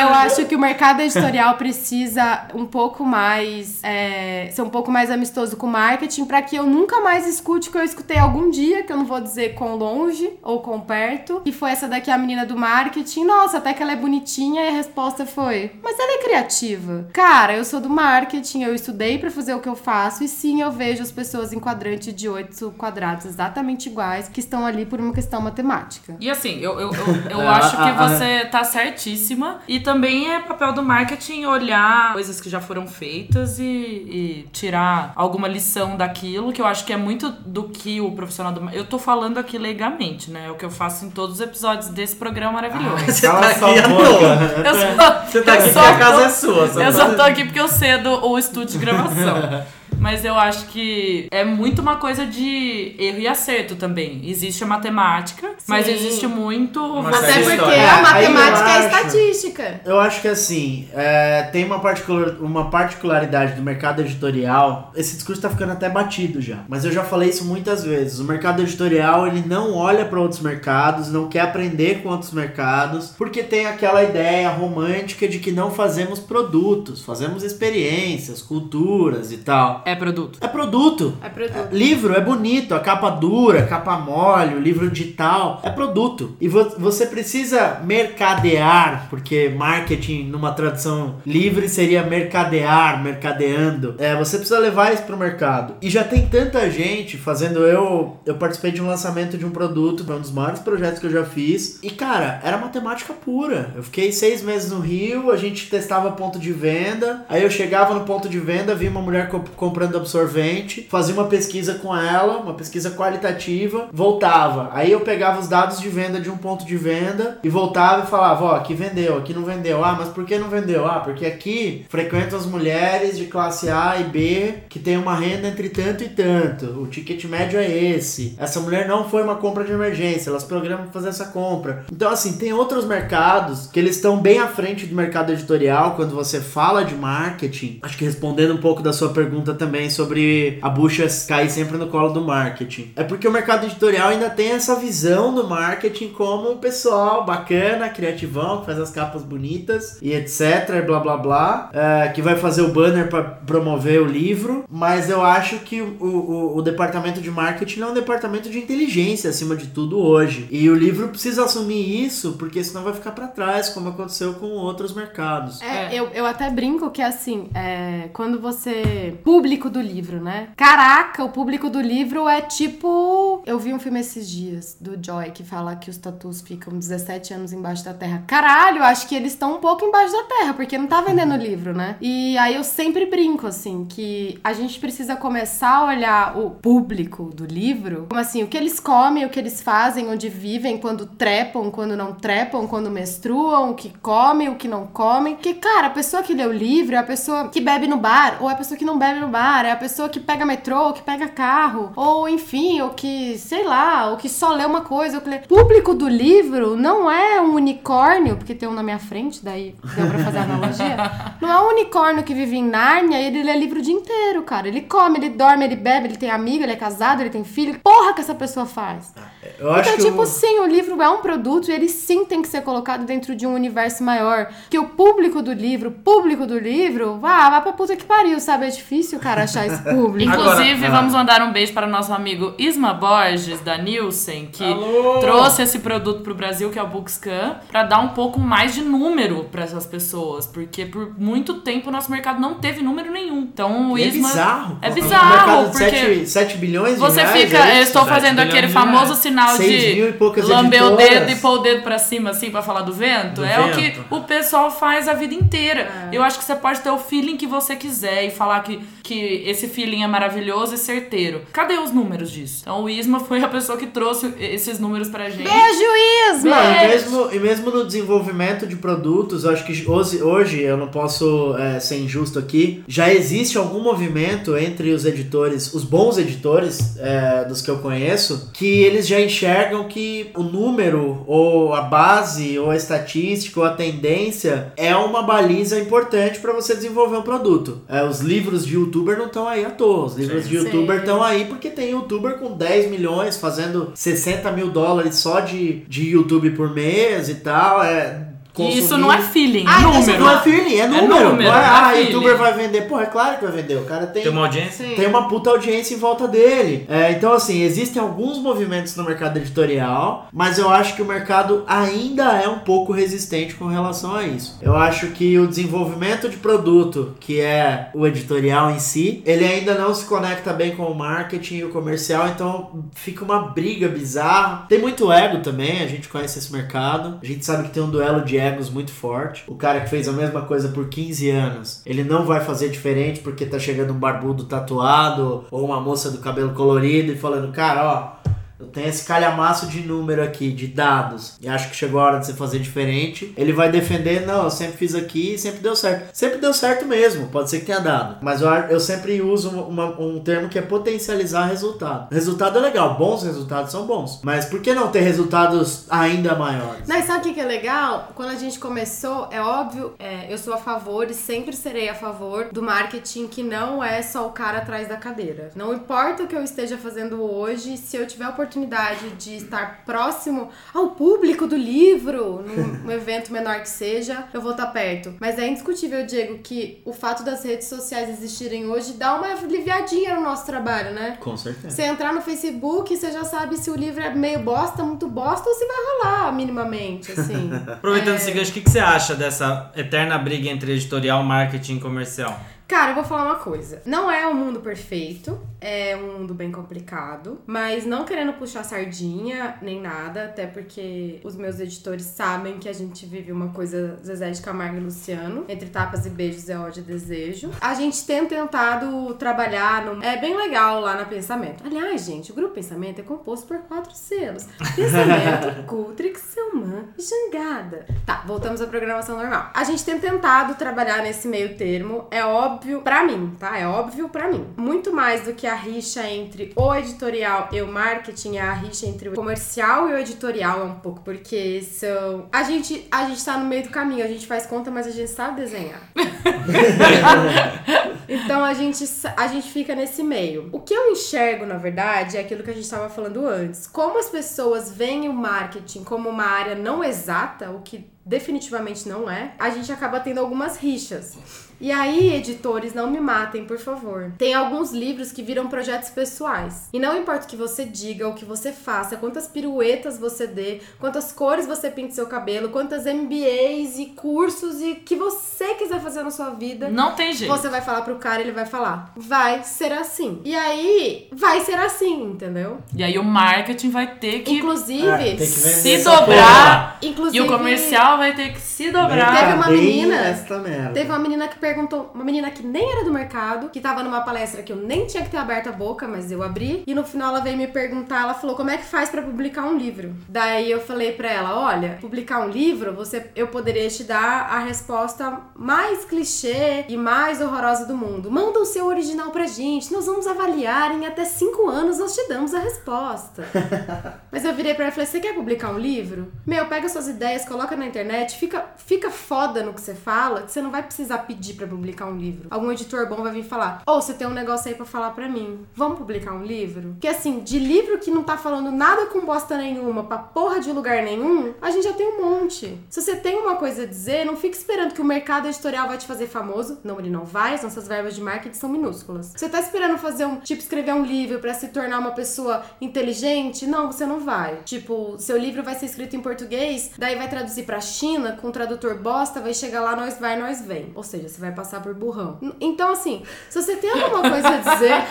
Eu acho que o mercado editorial precisa um pouco mais é, ser um pouco mais amistoso com o marketing pra que eu nunca mais escute o que eu escutei algum dia, que eu não vou dizer com longe ou com perto, que foi essa daqui a menina do marketing. Nossa, até que ela é bonitinha e a resposta foi: "Mas ela é criativa". Cara, eu sou do marketing, eu estudei pra fazer o que eu faço e sim, eu vejo as pessoas em quadrante de oito quadrados exatamente iguais que estão ali por uma questão matemática. E assim, eu, eu, eu, eu Ah, acho que você tá certíssima. E também é papel do marketing olhar coisas que já foram feitas e, e tirar alguma lição daquilo, que eu acho que é muito do que o profissional do Eu tô falando aqui legalmente, né? É o que eu faço em todos os episódios desse programa maravilhoso. Você Cala tá sua aqui à boca. toa. Eu só, Você tá aqui só porque a casa tô- é sua. só Eu só tô aqui porque eu cedo o estúdio de gravação. Mas eu acho que é muito uma coisa de erro e acerto também. Existe a matemática, mas Sim. existe muito. Uma você- Até porque história. a É, eu matemática é estatística. Eu acho que assim, é, tem uma, particular, uma particularidade do mercado editorial. Esse discurso tá ficando até batido já. Mas eu já falei isso muitas vezes. O mercado editorial, ele não olha para outros mercados, não quer aprender com outros mercados, porque tem aquela ideia romântica de que não fazemos produtos, fazemos experiências, culturas e tal. É produto. É produto. É produto. Livro é bonito, a capa dura, a capa mole, o livro digital é produto. E vo- você precisa mercadear, porque marketing numa tradução livre seria mercadear, mercadeando. É, você precisa levar isso pro mercado. E já tem tanta gente fazendo eu, eu participei de um lançamento de um produto, foi um dos maiores projetos que eu já fiz. E cara, era matemática pura. Eu fiquei seis meses no Rio, a gente testava ponto de venda. Aí eu chegava no ponto de venda, vi uma mulher co- comprando absorvente, fazia uma pesquisa com ela, uma pesquisa qualitativa, voltava. Aí eu pegava os dados de venda de um ponto de venda e voltava e falava, ó, aqui vendeu, aqui não vendeu. Ah, mas por que não vendeu? Ah, porque aqui frequentam as mulheres de classe A e B que tem uma renda entre tanto e tanto. O ticket médio é esse. Essa mulher não foi uma compra de emergência, elas programam fazer essa compra. Então, assim, tem outros mercados que eles estão bem à frente do mercado editorial quando você fala de marketing. Acho que respondendo um pouco da sua pergunta também sobre a bucha cair sempre no colo do marketing. É porque o mercado editorial ainda tem essa visão do marketing como um pessoal bacana, criativão, que faz as capas bonitas e etc, blá blá blá, é, que vai fazer o banner para promover o livro, mas eu acho que o, o, o departamento de marketing é um departamento de inteligência acima de tudo hoje. E o livro precisa assumir isso, porque senão vai ficar para trás, como aconteceu com outros mercados. É, É. Eu, eu até brinco que, assim, é, quando você público do livro, né? Caraca, o público do livro é tipo. Eu vi um filme esses dias do Joy que fala que os tatus ficam 17 anos embaixo da terra. Caralho, acho que eles estão um pouco embaixo da terra, porque não tá vendendo livro, né? E aí eu sempre brinco, assim, que a gente precisa começar a olhar o público do livro, como assim, o que eles comem, o que eles fazem, onde vivem, quando trepam, quando não trepam, quando menstruam, o que comem, o que não comem. Porque, cara, a pessoa que lê o livro é a pessoa que bebe no bar, ou é a pessoa que não bebe no bar, é a pessoa que pega metrô, ou que pega carro, ou enfim, ou que, sei lá, ou que só lê uma coisa. Ou que lê... Público do livro não é um unicórnio, porque tem um na minha frente, daí deu pra fazer a analogia. Não é um unicórnio que vive em Nárnia e ele lê livro o dia inteiro, cara. Ele come, ele dorme, ele bebe, ele tem amigo, ele é casado, ele tem filho. Porra que essa pessoa faz. Eu acho Então, que tipo, o- sim, o livro é um produto e ele sim tem que ser colocado dentro de um universo maior. Que o público do livro, o público do livro, vá, vá pra puta que pariu, sabe? É difícil, cara, achar esse público. Inclusive, Agora- vamos mandar um beijo para o nosso amigo Isma Borges, da Nielsen, que Alô! trouxe esse produto pro Brasil, que é o Bookscan, para dar um pouco mais de número para essas pessoas. Porque por muito tempo o nosso mercado não teve número nenhum. Então o E é Isma. bizarro. É Um bizarro, mercado de porque 7, 7 bilhões de Você reais, fica. é eu estou fazendo aquele famoso reais. sinal de lamber o editoras. dedo e pôr o dedo pra cima, assim, pra falar do vento. Do é o vento. que o pessoal faz a vida inteira. Eu acho que você pode ter o feeling que você quiser e falar que, que esse feeling é maravilhoso e certeiro. Cadê os números disso? Então o Isma foi a pessoa que trouxe esses números pra gente. Beijo, Isma! Não, e mesmo, e mesmo no desenvolvimento de produtos, eu acho que hoje, hoje eu não posso é, ser injusto aqui, já existe algum movimento entre os editores, os bons editores é, dos que eu conheço, que eles já enxergam que o número, ou a base, ou a estatística, ou a tendência é uma baliza importante para você desenvolver um produto. É, os livros de youtuber não estão aí à toa, os livros Sim. de youtuber estão aí porque tem youtuber com 10 milhões fazendo 60 mil dólares só de, de YouTube por mês e tal. É, E isso não é feeling, é Ai, número. Isso não é feeling, é número. número, é, não é ah, feeling. youtuber vai vender. Pô, é claro que vai vender. O cara tem, Tem uma audiência? Sim. tem uma puta audiência em volta dele. É, então, assim, existem alguns movimentos no mercado editorial, mas eu acho que o mercado ainda é um pouco resistente com relação a isso. Eu acho que o desenvolvimento de produto, que é o editorial em si, ele ainda não se conecta bem com o marketing e o comercial, então fica uma briga bizarra. Tem muito ego também, a gente conhece esse mercado. A gente sabe que tem um duelo de egos muito forte. O cara que fez a mesma coisa por 15 anos, ele não vai fazer diferente porque tá chegando um barbudo tatuado ou uma moça do cabelo colorido e falando, cara, ó, eu tenho esse calhamaço de número aqui, de dados, e acho que chegou a hora de você fazer diferente. Ele vai defender, não, eu sempre fiz aqui e sempre deu certo. Sempre deu certo mesmo, pode ser que tenha dado. Mas eu, eu sempre uso uma- um termo que é potencializar resultado. Resultado é legal, bons resultados são bons. Mas por que não ter resultados ainda maiores? Não, sabe o que é legal? Quando a gente começou, é óbvio, é, eu sou a favor e sempre serei a favor do marketing que não é só o cara atrás da cadeira. Não importa o que eu esteja fazendo hoje, se eu tiver a oportunidade de estar próximo ao público do livro, num um evento menor que seja, eu vou estar perto. Mas é indiscutível, Diego, que o fato das redes sociais existirem hoje dá uma aliviadinha no nosso trabalho, né? Com certeza. Você entrar no Facebook, você já sabe se o livro é meio bosta, muito bosta, ou se vai rolar minimamente, assim. Aproveitando É. esse gancho, o que, que você acha dessa eterna briga entre editorial, marketing e comercial? Cara, eu vou falar uma coisa. Não é um mundo perfeito, é um mundo bem complicado, mas não querendo puxar sardinha nem nada, até porque os meus editores sabem que a gente vive uma coisa Zezé de Camargo e Luciano, entre tapas e beijos é ódio e desejo. A gente tem tentado trabalhar no... É bem legal lá na Pensamento. Aliás, gente, o grupo Pensamento é composto por quatro selos. Pensamento, Cultrix, Selman e Jangada. Tá, voltamos à programação normal. A gente tem tentado trabalhar nesse meio termo, é óbvio pra mim, tá? É óbvio pra mim. Muito mais do que a rixa entre o editorial e o marketing, é a rixa entre o comercial e o editorial é um pouco, porque são... A gente, a gente tá no meio do caminho, a gente faz conta, mas a gente sabe desenhar. Então a gente, a gente fica nesse meio. O que eu enxergo, na verdade, é aquilo que a gente estava falando antes. Como as pessoas veem o marketing como uma área não exata, o que definitivamente não é, a gente acaba tendo algumas rixas. E aí, editores, não me matem, por favor. Tem alguns livros que viram projetos pessoais. E não importa o que você diga, o que você faça, quantas piruetas você dê, quantas cores você pinte seu cabelo, quantas MBAs e cursos e que você quiser fazer na sua vida. Não tem jeito. Você vai falar pro cara, ele vai falar. Vai ser assim. E aí, vai ser assim, entendeu? E aí o marketing vai ter que Inclusive, Ah, tem que se dobrar. inclusive E o comercial vai ter que se dobrar. Teve uma menina-. Teve uma menina que perguntou, uma menina que nem era do mercado, que tava numa palestra que eu nem tinha que ter aberto a boca, mas eu abri. E no final ela veio me perguntar, ela falou: "Como é que faz pra publicar um livro?". Daí eu falei pra ela: "Olha, publicar um livro, você eu poderia te dar a resposta mais clichê e mais horrorosa do mundo. Manda o seu original pra gente, nós vamos avaliar em até cinco anos nós te damos a resposta". Mas eu virei pra ela e falei: "Você quer publicar um livro? Meu, pega suas ideias, coloca na internet, fica, fica foda no que você fala, que você não vai precisar pedir pra publicar um livro. Algum editor bom vai vir falar: "Ou você tem um negócio aí pra falar pra mim. Vamos publicar um livro?" Porque assim, de livro que não tá falando nada com bosta nenhuma, pra porra de lugar nenhum, a gente já tem um monte. Se você tem uma coisa a dizer, não fique esperando que o mercado editorial vai te fazer famoso. Não, ele não vai, as nossas verbas de marketing são minúsculas. Você tá esperando fazer um, tipo, escrever um livro pra se tornar uma pessoa inteligente? Não, você não vai. Tipo, seu livro vai ser escrito em português, daí vai traduzir pra China com um tradutor bosta, vai chegar lá, nós vai, nós vem. Ou seja, você vai passar por burrão. Então, assim, se você tem alguma coisa a dizer.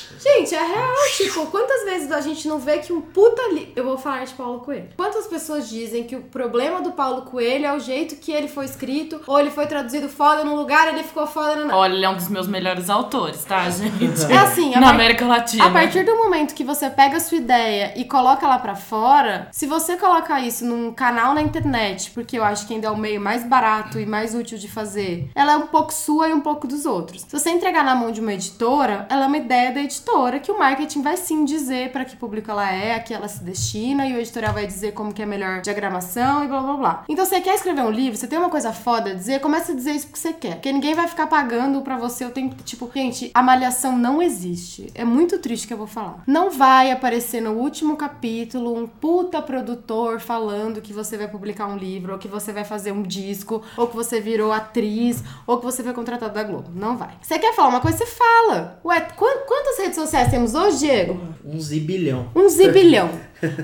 Gente, é real, tipo, quantas vezes a gente não vê que um puta li... Eu vou falar de Paulo Coelho. Quantas pessoas dizem que o problema do Paulo Coelho é o jeito que ele foi escrito, ou ele foi traduzido foda num lugar e ele ficou foda na... Olha, ele é um dos meus melhores autores, tá, gente? É assim, Na par- América Latina. A partir do momento que você pega a sua ideia e coloca ela pra fora, se você colocar isso num canal na internet, porque eu acho que ainda é o meio mais barato e mais útil de fazer, ela é um pouco sua e um pouco dos outros. Se você entregar na mão de uma editora, ela é uma ideia da editora que o marketing vai sim dizer pra que público ela é, a que ela se destina e o editorial vai dizer como que é a melhor diagramação e blá blá blá. Então você quer escrever um livro, você tem uma coisa foda a dizer, começa a dizer isso porque você quer. Porque ninguém vai ficar pagando pra você o tempo, tipo, gente, a malhação não existe. É muito triste que eu vou falar. Não vai aparecer no último capítulo um puta produtor falando que você vai publicar um livro, ou que você vai fazer um disco, ou que você virou atriz, ou que você foi contratado da Globo. Não vai. Você quer falar uma coisa, você fala. Ué, quan- quantas redes sociais temos hoje, Diego? Um zibilhão. Um zibilhão.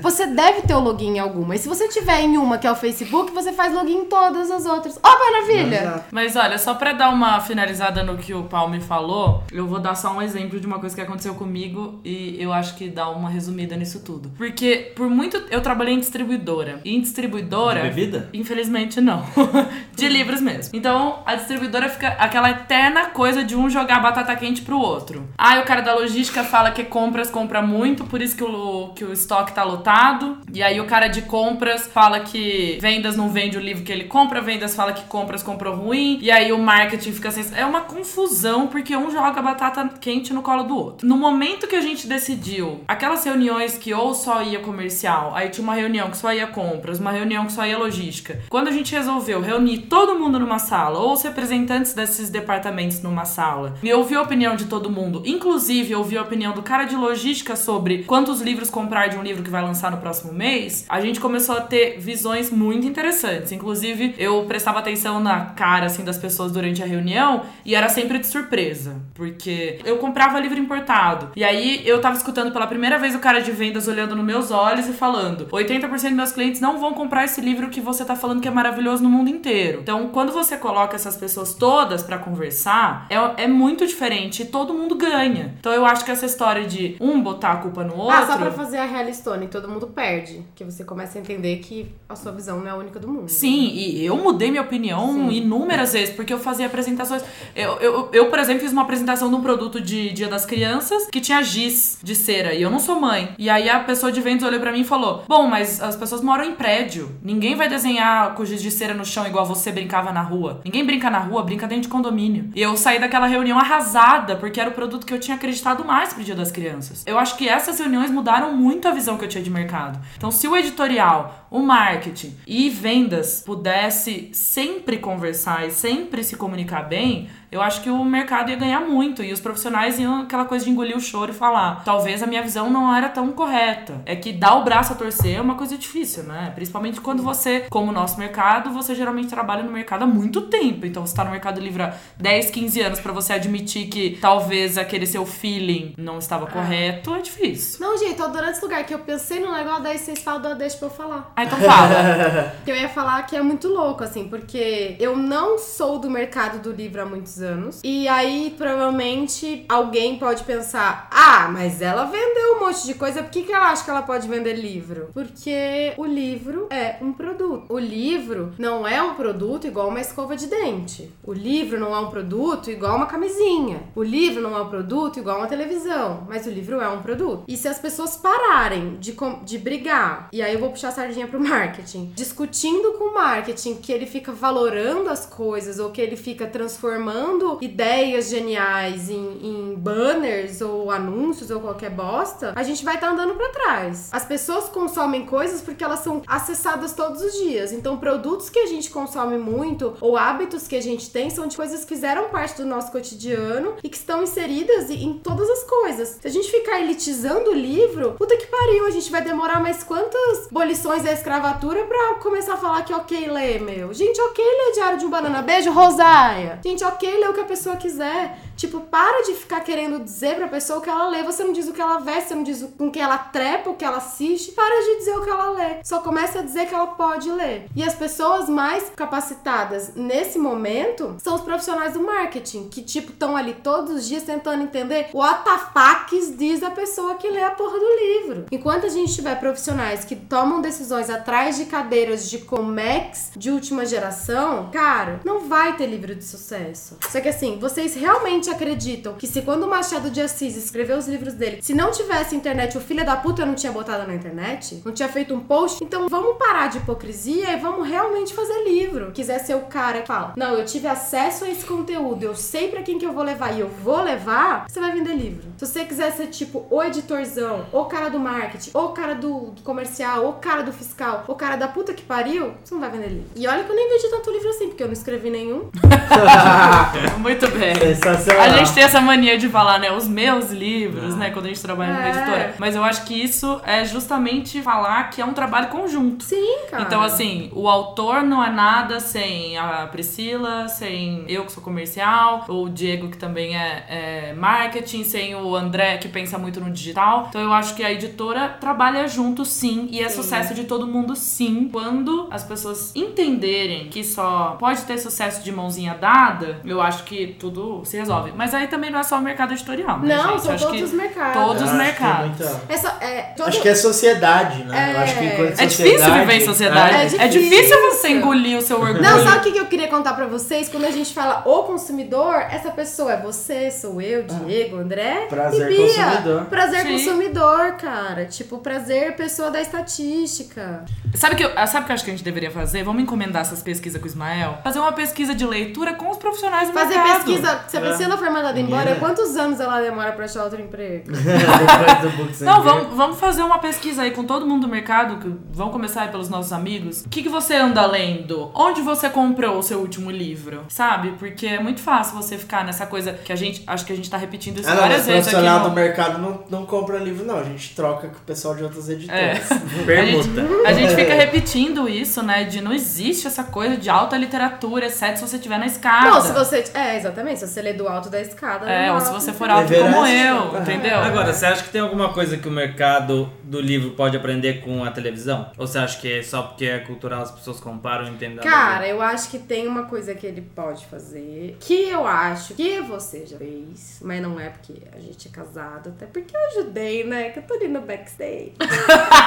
Você deve ter o login em alguma. E se você tiver em uma, que é o Facebook, você faz login em todas as outras. Ó, maravilha! Exato. Mas olha, só pra dar uma finalizada no que o Paulo me falou, eu vou dar só um exemplo de uma coisa que aconteceu comigo e eu acho que dá uma resumida nisso tudo. Porque por muito eu trabalhei em distribuidora. E em distribuidora. De bebida? Infelizmente não. de livros mesmo. Então a distribuidora fica aquela eterna coisa de um jogar batata quente pro outro. Aí o cara da logística fala que compras compra muito, por isso que o, que o estoque tá lotado. E aí o cara de compras fala que vendas não vende o livro que ele compra, vendas fala que compras comprou ruim. E aí o marketing fica assim. É uma confusão porque um joga batata quente no colo do outro. No momento que a gente decidiu aquelas reuniões que ou só ia comercial, aí tinha uma reunião que só ia compras, uma reunião que só ia logística. Quando a gente resolveu reunir todo mundo numa sala, ou os representantes desses departamentos numa sala, e ouvir a opinião de todo mundo, inclusive ouvir a opinião do cara de logística sobre quantos livros comprar de um livro que vai lançar no próximo mês, a gente começou a ter visões muito interessantes. Inclusive, eu prestava atenção na cara assim das pessoas durante a reunião e era sempre de surpresa, porque eu comprava livro importado. E aí eu tava escutando pela primeira vez o cara de vendas olhando nos meus olhos e falando: 80% dos meus clientes não vão comprar esse livro que você tá falando que é maravilhoso no mundo inteiro. Então, quando você coloca essas pessoas todas pra conversar, é, é muito diferente e todo mundo ganha. Então, eu acho que essa história de um botar a culpa no outro. Ah, só pra fazer a real Stone, todo mundo perde. Que você começa a entender que a sua visão não é a única do mundo. Sim, e eu mudei minha opinião Sim. inúmeras vezes, porque eu fazia apresentações. Eu, eu, eu, por exemplo, fiz uma apresentação de um produto de Dia das Crianças que tinha giz de cera, e eu não sou mãe. E aí a pessoa de vendas olhou pra mim e falou: Bom, mas as pessoas moram em prédio. Ninguém vai desenhar com giz de cera no chão igual você brincava na rua. Ninguém brinca na rua, brinca dentro de condomínio. E eu saí daquela reunião arrasada, porque era o produto que eu tinha acreditado mais pro Dia das Crianças. Eu acho que essas reuniões mudaram muito a visão que eu tinha de mercado. Então, se o editorial o marketing e vendas pudesse sempre conversar e sempre se comunicar bem, eu acho que o mercado ia ganhar muito e os profissionais iam aquela coisa de engolir o choro e falar: talvez a minha visão não era tão correta. É que dar o braço a torcer é uma coisa difícil, né? Principalmente quando você, como o nosso mercado, você geralmente trabalha no mercado há muito tempo. Então você tá no mercado livre há 10, 15 anos para você admitir que talvez aquele seu feeling não estava correto, é difícil. Não, gente, tô adorando esse lugar que eu pensei no negócio, daí vocês falam, "Dó, deixa pra eu falar. Ah, então fala. Eu ia falar que é muito louco, assim, porque eu não sou do mercado do livro há muitos anos. E aí, provavelmente, alguém pode pensar: ah, mas ela vendeu um monte de coisa, por que, que ela acha que ela pode vender livro? Porque o livro é um produto. O livro não é um produto igual uma escova de dente. O livro não é um produto igual uma camisinha. O livro não é um produto igual uma televisão. Mas o livro é um produto. E se as pessoas pararem de, de brigar, e aí eu vou puxar a sardinha pro marketing, discutindo com o marketing que ele fica valorando as coisas ou que ele fica transformando ideias geniais em, em banners ou anúncios ou qualquer bosta, a gente vai estar andando pra trás. As pessoas consomem coisas porque elas são acessadas todos os dias. Então, produtos que a gente consome muito ou hábitos que a gente tem são de coisas que fizeram parte do nosso cotidiano e que estão inseridas em todas as coisas. Se a gente ficar elitizando o livro, puta que pariu, a gente vai demorar mais quantas abolições da escravatura pra começar a falar que ok ler, meu? Gente, ok ler Diário de um Banana. Beijo, Rosaia. Gente, ok ler o que a pessoa quiser. Tipo, para de ficar querendo dizer pra pessoa o que ela lê. Você não diz o que ela veste, você não diz o- com que ela trepa, o que ela assiste. Para de dizer o que ela lê. Só começa a dizer que ela pode ler. E as pessoas mais capacitadas nesse momento são os profissionais do marketing, que, tipo, estão ali todos os dias tentando entender the fuck diz a pessoa que lê a porra do livro. Enquanto a gente tiver profissionais que tomam decisões atrás de cadeiras de Comex de última geração, cara, não vai ter livro de sucesso. Só que assim, vocês realmente acreditam que se quando o Machado de Assis escreveu os livros dele, se não tivesse internet, o filho da puta não tinha botado na internet, não tinha feito um post, então vamos parar de hipocrisia e vamos realmente fazer livro. Quiser ser o cara que fala, não, eu tive acesso a esse conteúdo, eu sei pra quem que eu vou levar e eu vou levar, você vai vender livro. Se você quiser ser tipo o editorzão, o cara do marketing, o cara do, do comercial, o cara do fiscal, o cara da puta que pariu, você não vai vender livro. E olha que eu nem vendi tanto livro assim, porque eu não escrevi nenhum. Muito bem. Sensacional. A gente tem essa mania de falar, né, os meus livros, né, quando a gente trabalha numa É. editora. Mas eu acho que isso é justamente falar que é um trabalho conjunto. Sim, cara. Então, assim, o autor não é nada sem a Priscila, sem eu que sou comercial, ou o Diego que também é, é marketing, sem o André que pensa muito no digital. Então, eu acho que a editora trabalha junto, sim, e é Sim. sucesso de todo mundo, sim. Quando as pessoas entenderem que só pode ter sucesso de mãozinha dada, eu acho que tudo se resolve. Mas aí também não é só o mercado editorial, né, Não, gente? são acho todos os mercados. Todos os que é mercados. muita- É só, é, todo- Acho que é sociedade, né? Eu É. acho que enquanto É difícil sociedade- viver em sociedade. É É difícil. difícil você engolir o seu orgulho. Não, sabe o que eu queria contar pra vocês? Quando a gente fala o consumidor, essa pessoa é você, sou eu, Diego, André Prazer e Bia. consumidor. Prazer Sim. consumidor, cara. Tipo, prazer pessoa da estatística. Sabe o que, eu- sabe o que eu acho que a gente deveria fazer? Vamos encomendar essas pesquisas com o Ismael? Fazer uma pesquisa de leitura com os profissionais do Fazer mercado. pesquisa. Se a É. For mandada embora, É. quantos anos ela demora pra achar outro emprego? Não, vamos, vamos fazer uma pesquisa aí com todo mundo do mercado, que vamos começar aí pelos nossos amigos. O que, que você anda lendo? Onde você comprou o seu último livro? Sabe? Porque é muito fácil você ficar nessa coisa que a gente, acho que a gente tá repetindo isso Ah, não, várias vezes aqui profissional do mercado não, não compra livro, não. A gente troca com o pessoal de outras editoras. Permuta. A gente fica repetindo isso, né? De não existe essa coisa de alta literatura, exceto se você estiver na escada. Não, se você. É, exatamente. Se você lê do alto da escada. É, ou se você for alto Everest, como eu, entendeu? Agora, você acha que tem alguma coisa que o mercado do livro pode aprender com a televisão? Ou você acha que é só porque é cultural as pessoas comparam e entendem? Cara, eu acho que tem uma coisa que ele pode fazer que eu acho que você já fez, mas não é porque a gente é casado, até porque eu ajudei, né? Que eu tô ali no backstage.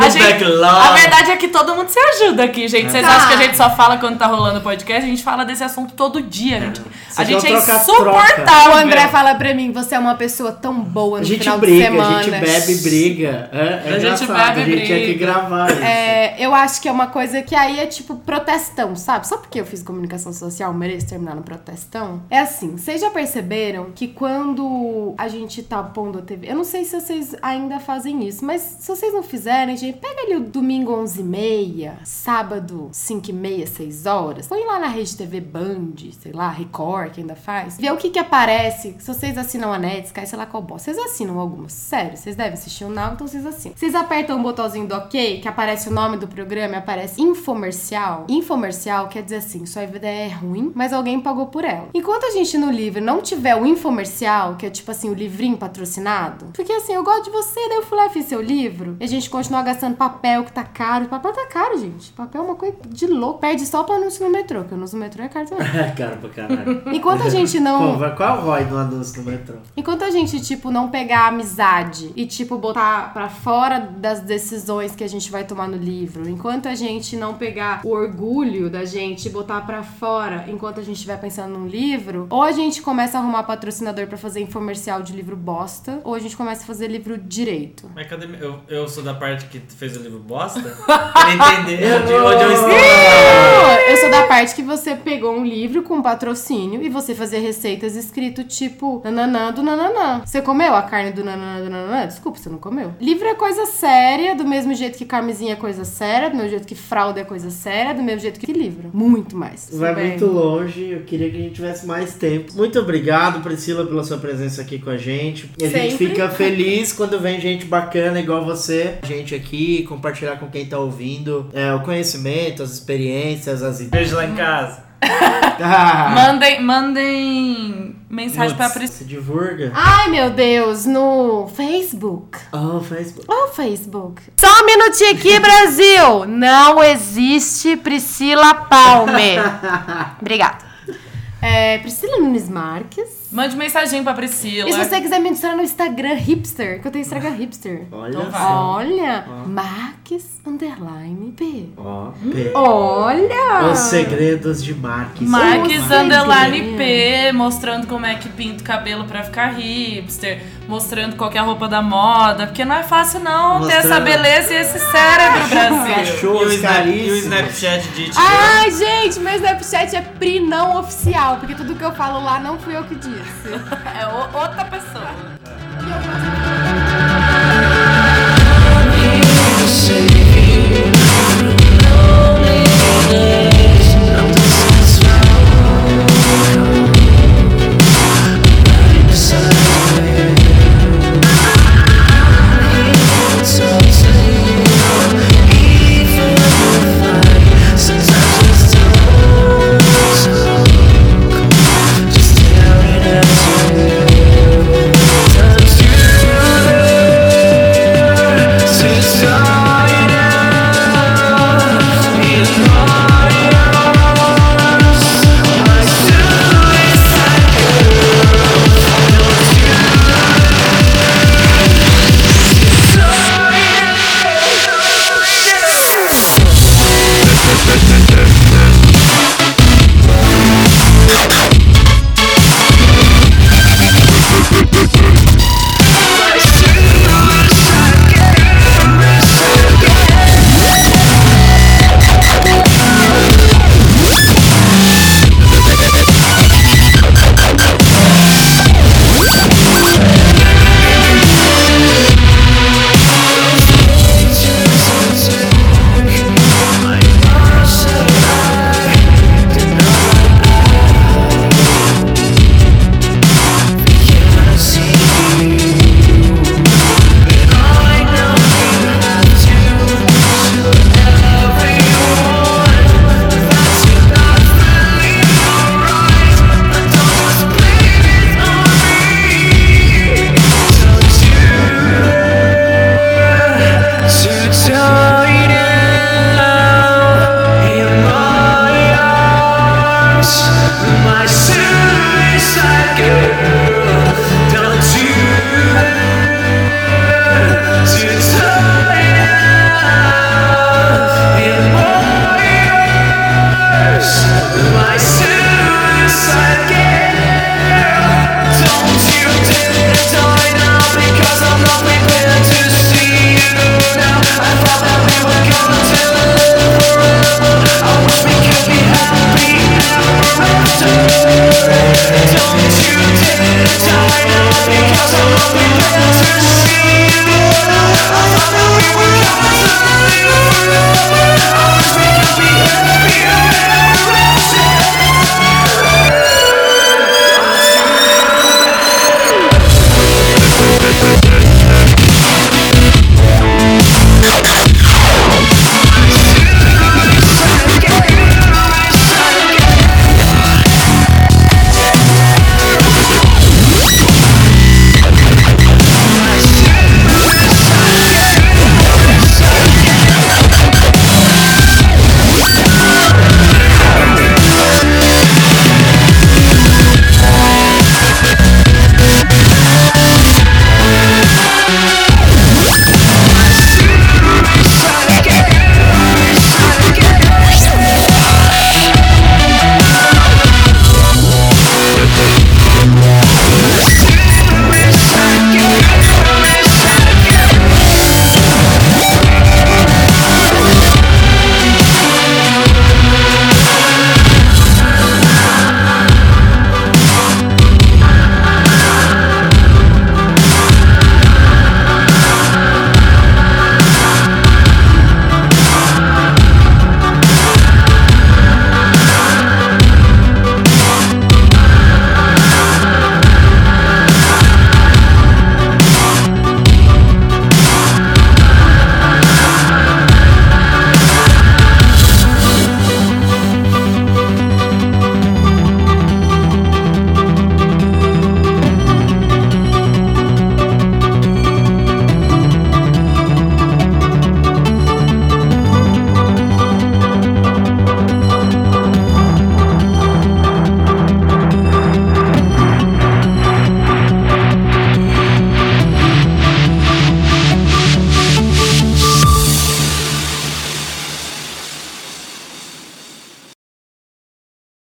A, gente, backlog. a verdade é que todo mundo se ajuda aqui, gente. Vocês Tá. acham que a gente só fala quando tá rolando o podcast? A gente fala desse assunto todo dia. A gente, a gente gente é insuportável. O André fala pra mim, você é uma pessoa tão boa no A gente final briga, de semana. a gente bebe e briga. É, é A gente bebe e a gente tinha que briga. gravar isso. É, eu acho que é uma coisa que aí é tipo protestão, sabe? Só porque eu fiz comunicação social, mereço terminar no protestão? É assim, vocês já perceberam que quando a gente tá pondo a TV, eu não sei se vocês ainda fazem isso, mas se vocês não fizerem, gente, pega ali o domingo 11h30, sábado 5h30, 6 horas, põe lá na rede TV Band, sei lá, Record, que ainda faz, vê o que que aparece, se vocês assinam a Netsky, sei lá qual bosta, vocês assinam algumas, sério, vocês devem assistir o Now, então vocês assinam. Vocês apertam o botãozinho do OK, que aparece o nome do programa e aparece infomercial. Infomercial quer dizer assim, sua ideia é ruim, mas alguém pagou por ela. Enquanto a gente no livro não tiver o infomercial, que é tipo assim, o livrinho patrocinado, porque assim, eu gosto de você, daí eu fui lá e fiz seu livro, e a gente continua gastando papel que tá caro. Papel tá caro, gente. Papel é uma coisa de louco. Perde só pra anúncio no metrô, que o anúncio no metrô é caro também. É caro pra caralho. Enquanto a gente Pô, não. vai- qual é o ROI do anúncio no metrô? Enquanto a gente, tipo, não pegar a amizade e, tipo, botar pra fora das decisões que a gente vai tomar no livro, enquanto a gente não pegar o orgulho da gente e botar pra fora enquanto a gente estiver pensando num livro, ou a gente começa a arrumar patrocinador pra fazer infomercial de livro bosta, ou a gente começa a fazer livro direito. Mas cadê. Eu, eu sou da parte que fez o livro bosta? Pra entender onde, onde eu estou. Eu sou da parte que você pegou um livro com patrocínio e você fazia receitas escrito tipo nananã do nananã. Você comeu a carne do nananã do nananã? Desculpa, você não comeu. Livro é coisa séria, do mesmo jeito que carmezinha é coisa séria, do mesmo jeito que fralda é coisa séria, do mesmo jeito que livro. Muito mais. Vai Bem. muito longe, eu queria que a gente tivesse mais tempo. Muito obrigado, Priscila, pela sua presença aqui com a gente. E a gente Sempre. fica feliz quando vem gente bacana igual você, gente aqui, compartilhar com quem tá ouvindo é, o conhecimento, as experiências, as ideias. Beijo lá em casa. Ah, Mandem, mandem mensagem pra Nudes. Priscila. se divulga. Ai, meu Deus, no Facebook. Oh, Facebook. Ô, Facebook. Só um minutinho aqui, Brasil. Não existe Priscila Palmer. Obrigada. É, Priscila Nunes Marques. Mande mensagem pra Priscila. E se você quiser me adicionar no Instagram hipster, que eu tenho Instagram hipster. Olha Então. Olha, Marques underline P. Ó, P. Olha! Os segredos de Marques. Marques Underline. P, mostrando como é que pinta o cabelo pra ficar hipster, mostrando qual que é a roupa da moda, porque não é fácil não ter essa Mostrando- beleza e esse cérebro, Brasil. E o, Cachorros Snap, e o. Snapchat de Ai, gente, meu Snapchat é Pri não oficial, porque tudo que eu falo lá não fui eu que disse. É outra pessoa. Since